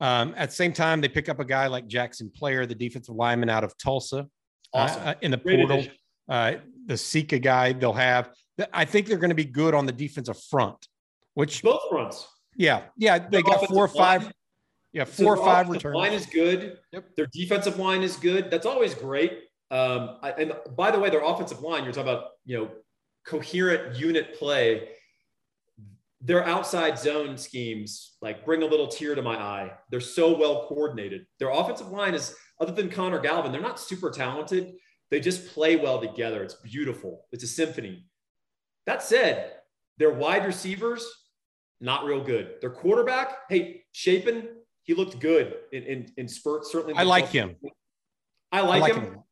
um, at the same time, they pick up a guy like Jaxon Player, the defensive lineman out of Tulsa, uh, awesome. uh, in the Great portal. Uh, the Sika guy they'll have. I think they're going to be good on the defensive front, which both fronts. Yeah, yeah, they got four or five. Line. Yeah, four so or five returns. Line is good. Yep. Their defensive line is good. That's always great. Um, I, and by the way, their offensive line, you're talking about, you know, coherent unit play. their outside zone schemes like bring a little tear to my eye. They're so well coordinated. Their offensive line is, other than Connor Galvin, they're not super talented. They just play well together. It's beautiful. It's a symphony. That said, their wide receivers, not real good. Their quarterback, hey, Shapen, he looked good in, in, in spurts, certainly. I like him. I like, I like him. him.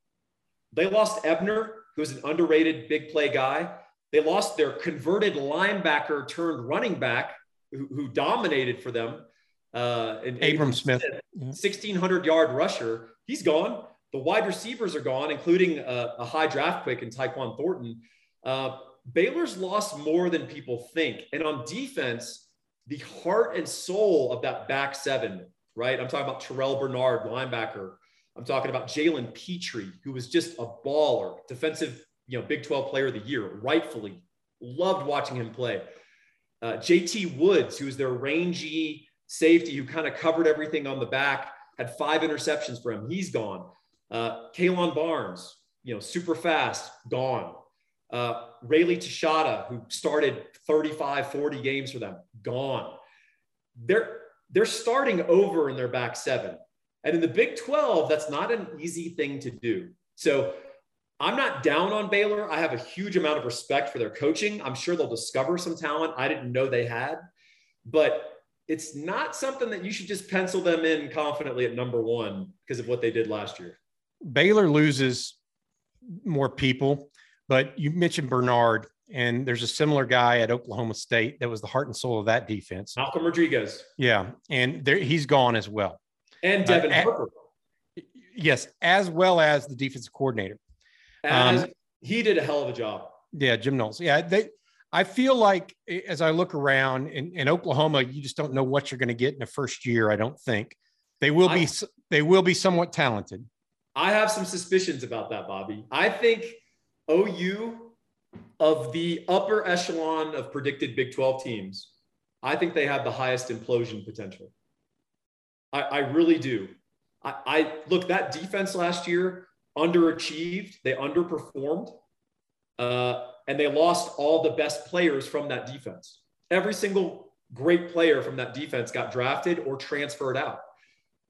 They lost Ebner, who's an underrated big play guy. They lost their converted linebacker turned running back who, who dominated for them. Uh, and Abram Smith, 1600 yard rusher. He's gone. The wide receivers are gone, including a, a high draft pick in Tyquan Thornton. Uh, Baylor's lost more than people think. And on defense, the heart and soul of that back seven, right? I'm talking about Terrell Bernard, linebacker. I'm talking about Jalen Pitre, who was just a baller, defensive you know, Big 12 player of the year, rightfully. Loved watching him play. Uh, JT Woods, who was their rangy safety who kind of covered everything on the back, had five interceptions for him. He's gone. Uh, Kalon Barnes, you know, super fast, gone. Uh, Raleigh Texada, who started 35, 40 games for them, gone. They're, they're starting over in their back seven. And in the Big 12, that's not an easy thing to do. So I'm not down on Baylor. I have a huge amount of respect for their coaching. I'm sure they'll discover some talent I didn't know they had, but it's not something that you should just pencil them in confidently at number one because of what they did last year. Baylor loses more people, but you mentioned Bernard, and there's a similar guy at Oklahoma State that was the heart and soul of that defense. Malcolm Rodriguez. Yeah, and there, he's gone as well. And Devin uh, Harper. Yes, as well as the defensive coordinator. As, um, he did a hell of a job. Yeah, Jim Knowles. Yeah, they. I feel like as I look around in, in Oklahoma, you just don't know what you're going to get in the first year. I don't think they will be. I, they will be somewhat talented. I have some suspicions about that, Bobby. I think OU of the upper echelon of predicted Big 12 teams, I think they have the highest implosion potential. I, I really do. I, I look that defense last year underachieved, they underperformed, uh, and they lost all the best players from that defense. Every single great player from that defense got drafted or transferred out.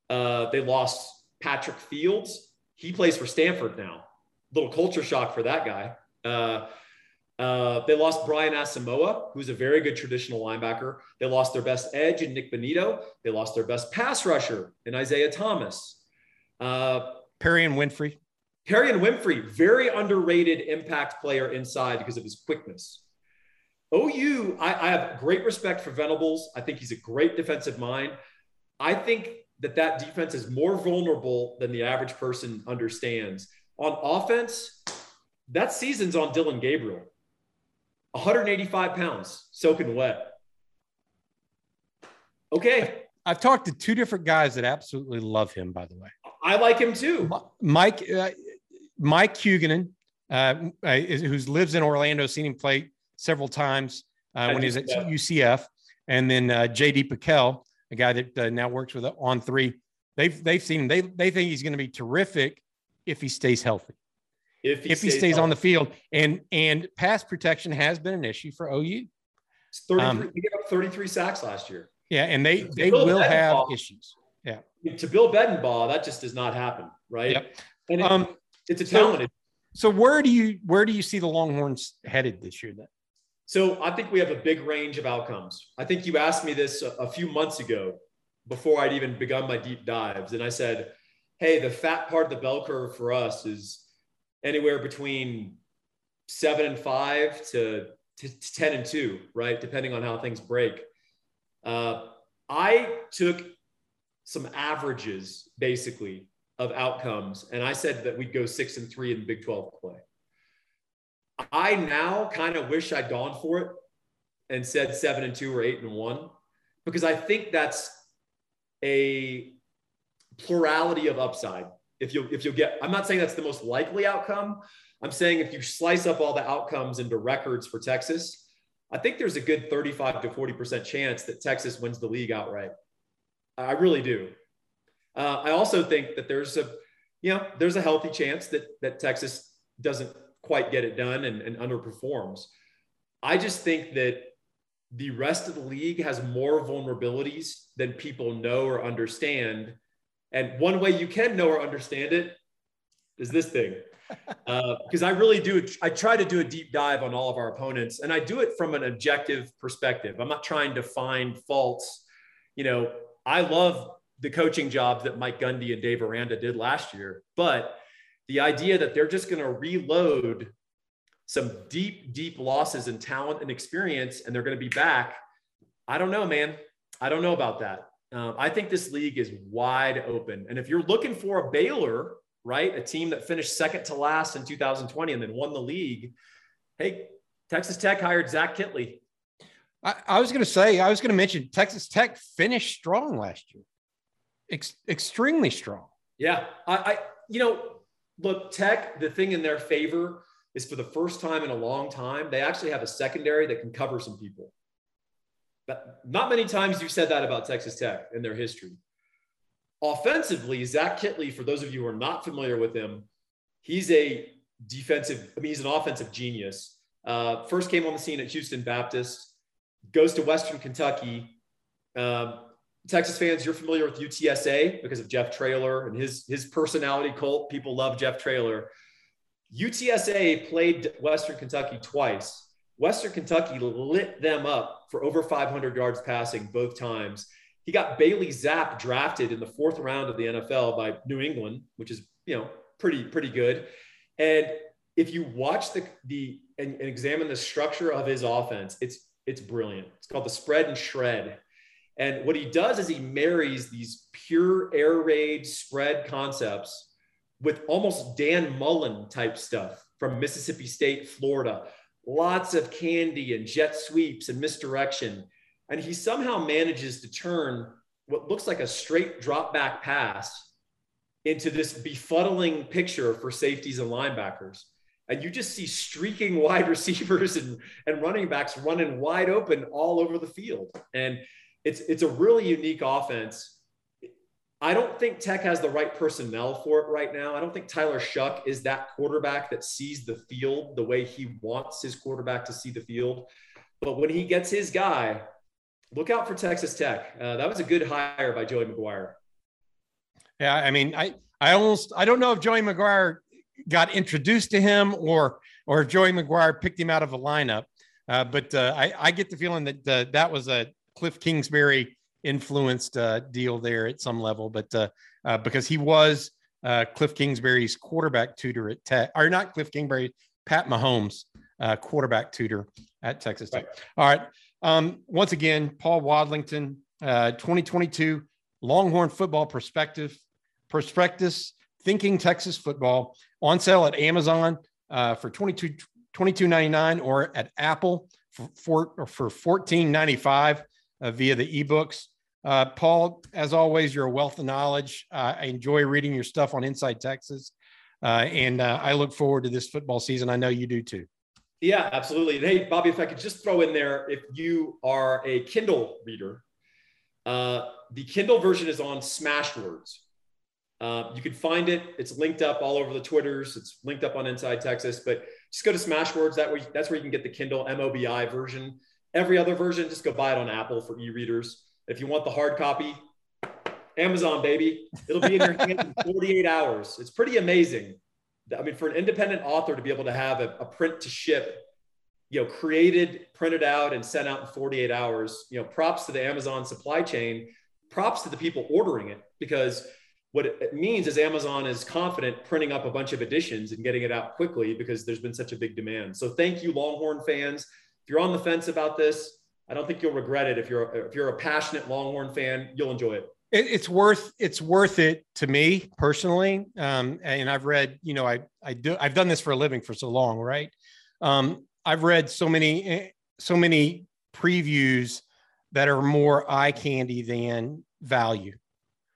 Uh, they lost Patrick Fields. He plays for Stanford now. Little culture shock for that guy. Uh, uh, they lost Brian Asamoah, who's a very good traditional linebacker. They lost their best edge in Nik Bonitto. They lost their best pass rusher in Isaiah Thomas. Uh, Perrion Winfrey. Perrion Winfrey, very underrated impact player inside because of his quickness. OU, I, I have great respect for Venables. I think he's a great defensive mind. I think that that defense is more vulnerable than the average person understands. On offense, that season's on Dillon Gabriel. 185 pounds, soaking wet. Okay. I've talked to two different guys that absolutely love him, by the way. I like him too. Mike, uh, Mike Huguenin, uh, who lives in Orlando, seen him play several times uh, when he's at UCF, and then uh, JD PicKell, a guy that uh, now works with On Three. They've they've seen him. They they think he's going to be terrific if he stays healthy. If he, if stays, he stays on the field, and and pass protection has been an issue for OU. 33, um, he gave up 33 sacks last year. Yeah, and they they will have issues. Yeah. To Bill Bedenbaugh, that just does not happen, right? Yep. And it, um, it's a talented. So, so where do you where do you see the Longhorns headed this year then? So I think we have a big range of outcomes. I think you asked me this a, a few months ago before I'd even begun my deep dives, and I said, "Hey, the fat part of the bell curve for us is anywhere between seven and five to, to, to ten and two, right? Depending on how things break." Uh, I took some averages basically of outcomes. And I said that we'd go six and three in Big 12 play. I now kind of wish I'd gone for it and said seven and two or eight and one, because I think that's a plurality of upside. If you if you'll get, I'm not saying that's the most likely outcome. I'm saying if you slice up all the outcomes into records for Texas, I think there's a good 35 to 40% chance that Texas wins the league outright. I really do. Uh, I also think that there's a, you know, there's a healthy chance that that Texas doesn't quite get it done and, and underperforms. I just think that the rest of the league has more vulnerabilities than people know or understand. And one way you can know or understand it is this thing. Because uh, I really do, I try to do a deep dive on all of our opponents, and I do it from an objective perspective. I'm not trying to find faults. You know, I love the coaching jobs that Mike Gundy and Dave Aranda did last year, but the idea that they're just going to reload some deep, deep losses in talent and experience, and they're going to be back. I don't know, man. I don't know about that. Um, I think this league is wide open. And if you're looking for a Baylor, right, a team that finished second to last in 2020 and then won the league, hey, Texas Tech hired Zach Kittley. I, I was going to say, I was going to mention Texas Tech finished strong last year, Ex- extremely strong. Yeah, I, I, you know, look, Tech. The thing in their favor is for the first time in a long time, they actually have a secondary that can cover some people. Not many times you've said that about Texas Tech in their history. Offensively, Zach Kittley, for those of you who are not familiar with him, he's a defensive, I mean, he's an offensive genius. Uh, first came on the scene at Houston Baptist, goes to Western Kentucky. Um, Texas fans, you're familiar with UTSA because of Jeff Traylor and his, his personality cult. People love Jeff Traylor. UTSA played Western Kentucky twice. Western Kentucky lit them up for over 500 yards passing both times. He got Bailey Zappe drafted in the fourth round of the NFL by New England, which is you know pretty pretty good. And if you watch the the and, and examine the structure of his offense, it's it's brilliant. It's called the spread and shred. And what he does is he marries these pure air raid spread concepts with almost Dan Mullen type stuff from Mississippi State, Florida. Lots of candy and jet sweeps and misdirection. And he somehow manages to turn what looks like a straight drop back pass into this befuddling picture for safeties and linebackers. And you just see streaking wide receivers and, and running backs running wide open all over the field. And it's, it's a really unique offense I don't think Tech has the right personnel for it right now. I don't think Tyler Shough is that quarterback that sees the field the way he wants his quarterback to see the field. But when he gets his guy, look out for Texas Tech. Uh, that was a good hire by Joey McGuire. Yeah, I mean, I I almost I don't know if Joey McGuire got introduced to him or or if Joey McGuire picked him out of a lineup. Uh, but uh, I, I get the feeling that uh, that was a Cliff Kingsbury influenced uh, deal there at some level, but uh, uh, because he was uh, Cliff Kingsbury's quarterback tutor at Tech, or not Cliff Kingsbury, Pat Mahomes, uh, quarterback tutor at Texas Tech. All right. Um, once again, Paul Wadlington, uh, 2022 Longhorn Football Perspective, Prospectus, Thinking Texas Football, on sale at Amazon for 22 22.99 or at Apple for, for, for 14.95 uh, via the ebooks. Uh, Paul, as always, you're a wealth of knowledge. Uh, I enjoy reading your stuff on Inside Texas, uh, and uh, I look forward to this football season. I know you do too. Yeah, absolutely. And hey, Bobby, if I could just throw in there, if you are a Kindle reader, uh, the Kindle version is on Smashwords. Uh, you can find it. It's linked up all over the Twitters. It's linked up on Inside Texas. But just go to Smashwords. That way, that's where you can get the Kindle MOBI version. Every other version, just go buy it on Apple for e-readers. If you want the hard copy, Amazon, baby. It'll be in your hand in 48 hours. It's pretty amazing. I mean, for an independent author to be able to have a, a, print to ship, you know, created, printed out, and sent out in 48 hours, you know, props to the Amazon supply chain, props to the people ordering it, because what it means is Amazon is confident printing up a bunch of editions and getting it out quickly because there's been such a big demand. So thank you, Longhorn fans you're on the fence about this, I don't think you'll regret it. If you're if you're a passionate Longhorn fan, you'll enjoy it. it it's worth it's worth it to me personally. Um, and I've read, you know, I I do I've done this for a living for so long, right? Um, I've read so many eh, so many previews that are more eye candy than value,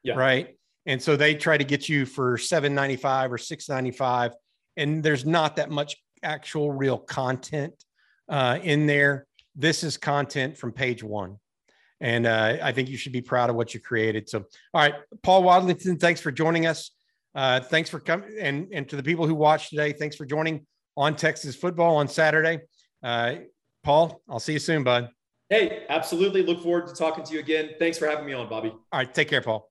yeah. right? And so they try to get you for seven ninety five or six ninety five, and there's not that much actual real content uh, in there. This is content from page one. And uh, I think you should be proud of what you created. So, all right, Paul Wadlington, thanks for joining us. Uh, thanks for coming. And, and to the people who watched today, thanks for joining on Texas football on Saturday. Uh, Paul, I'll see you soon, bud. Hey, absolutely. Look forward to talking to you again. Thanks for having me on, Bobby. All right. Take care, Paul.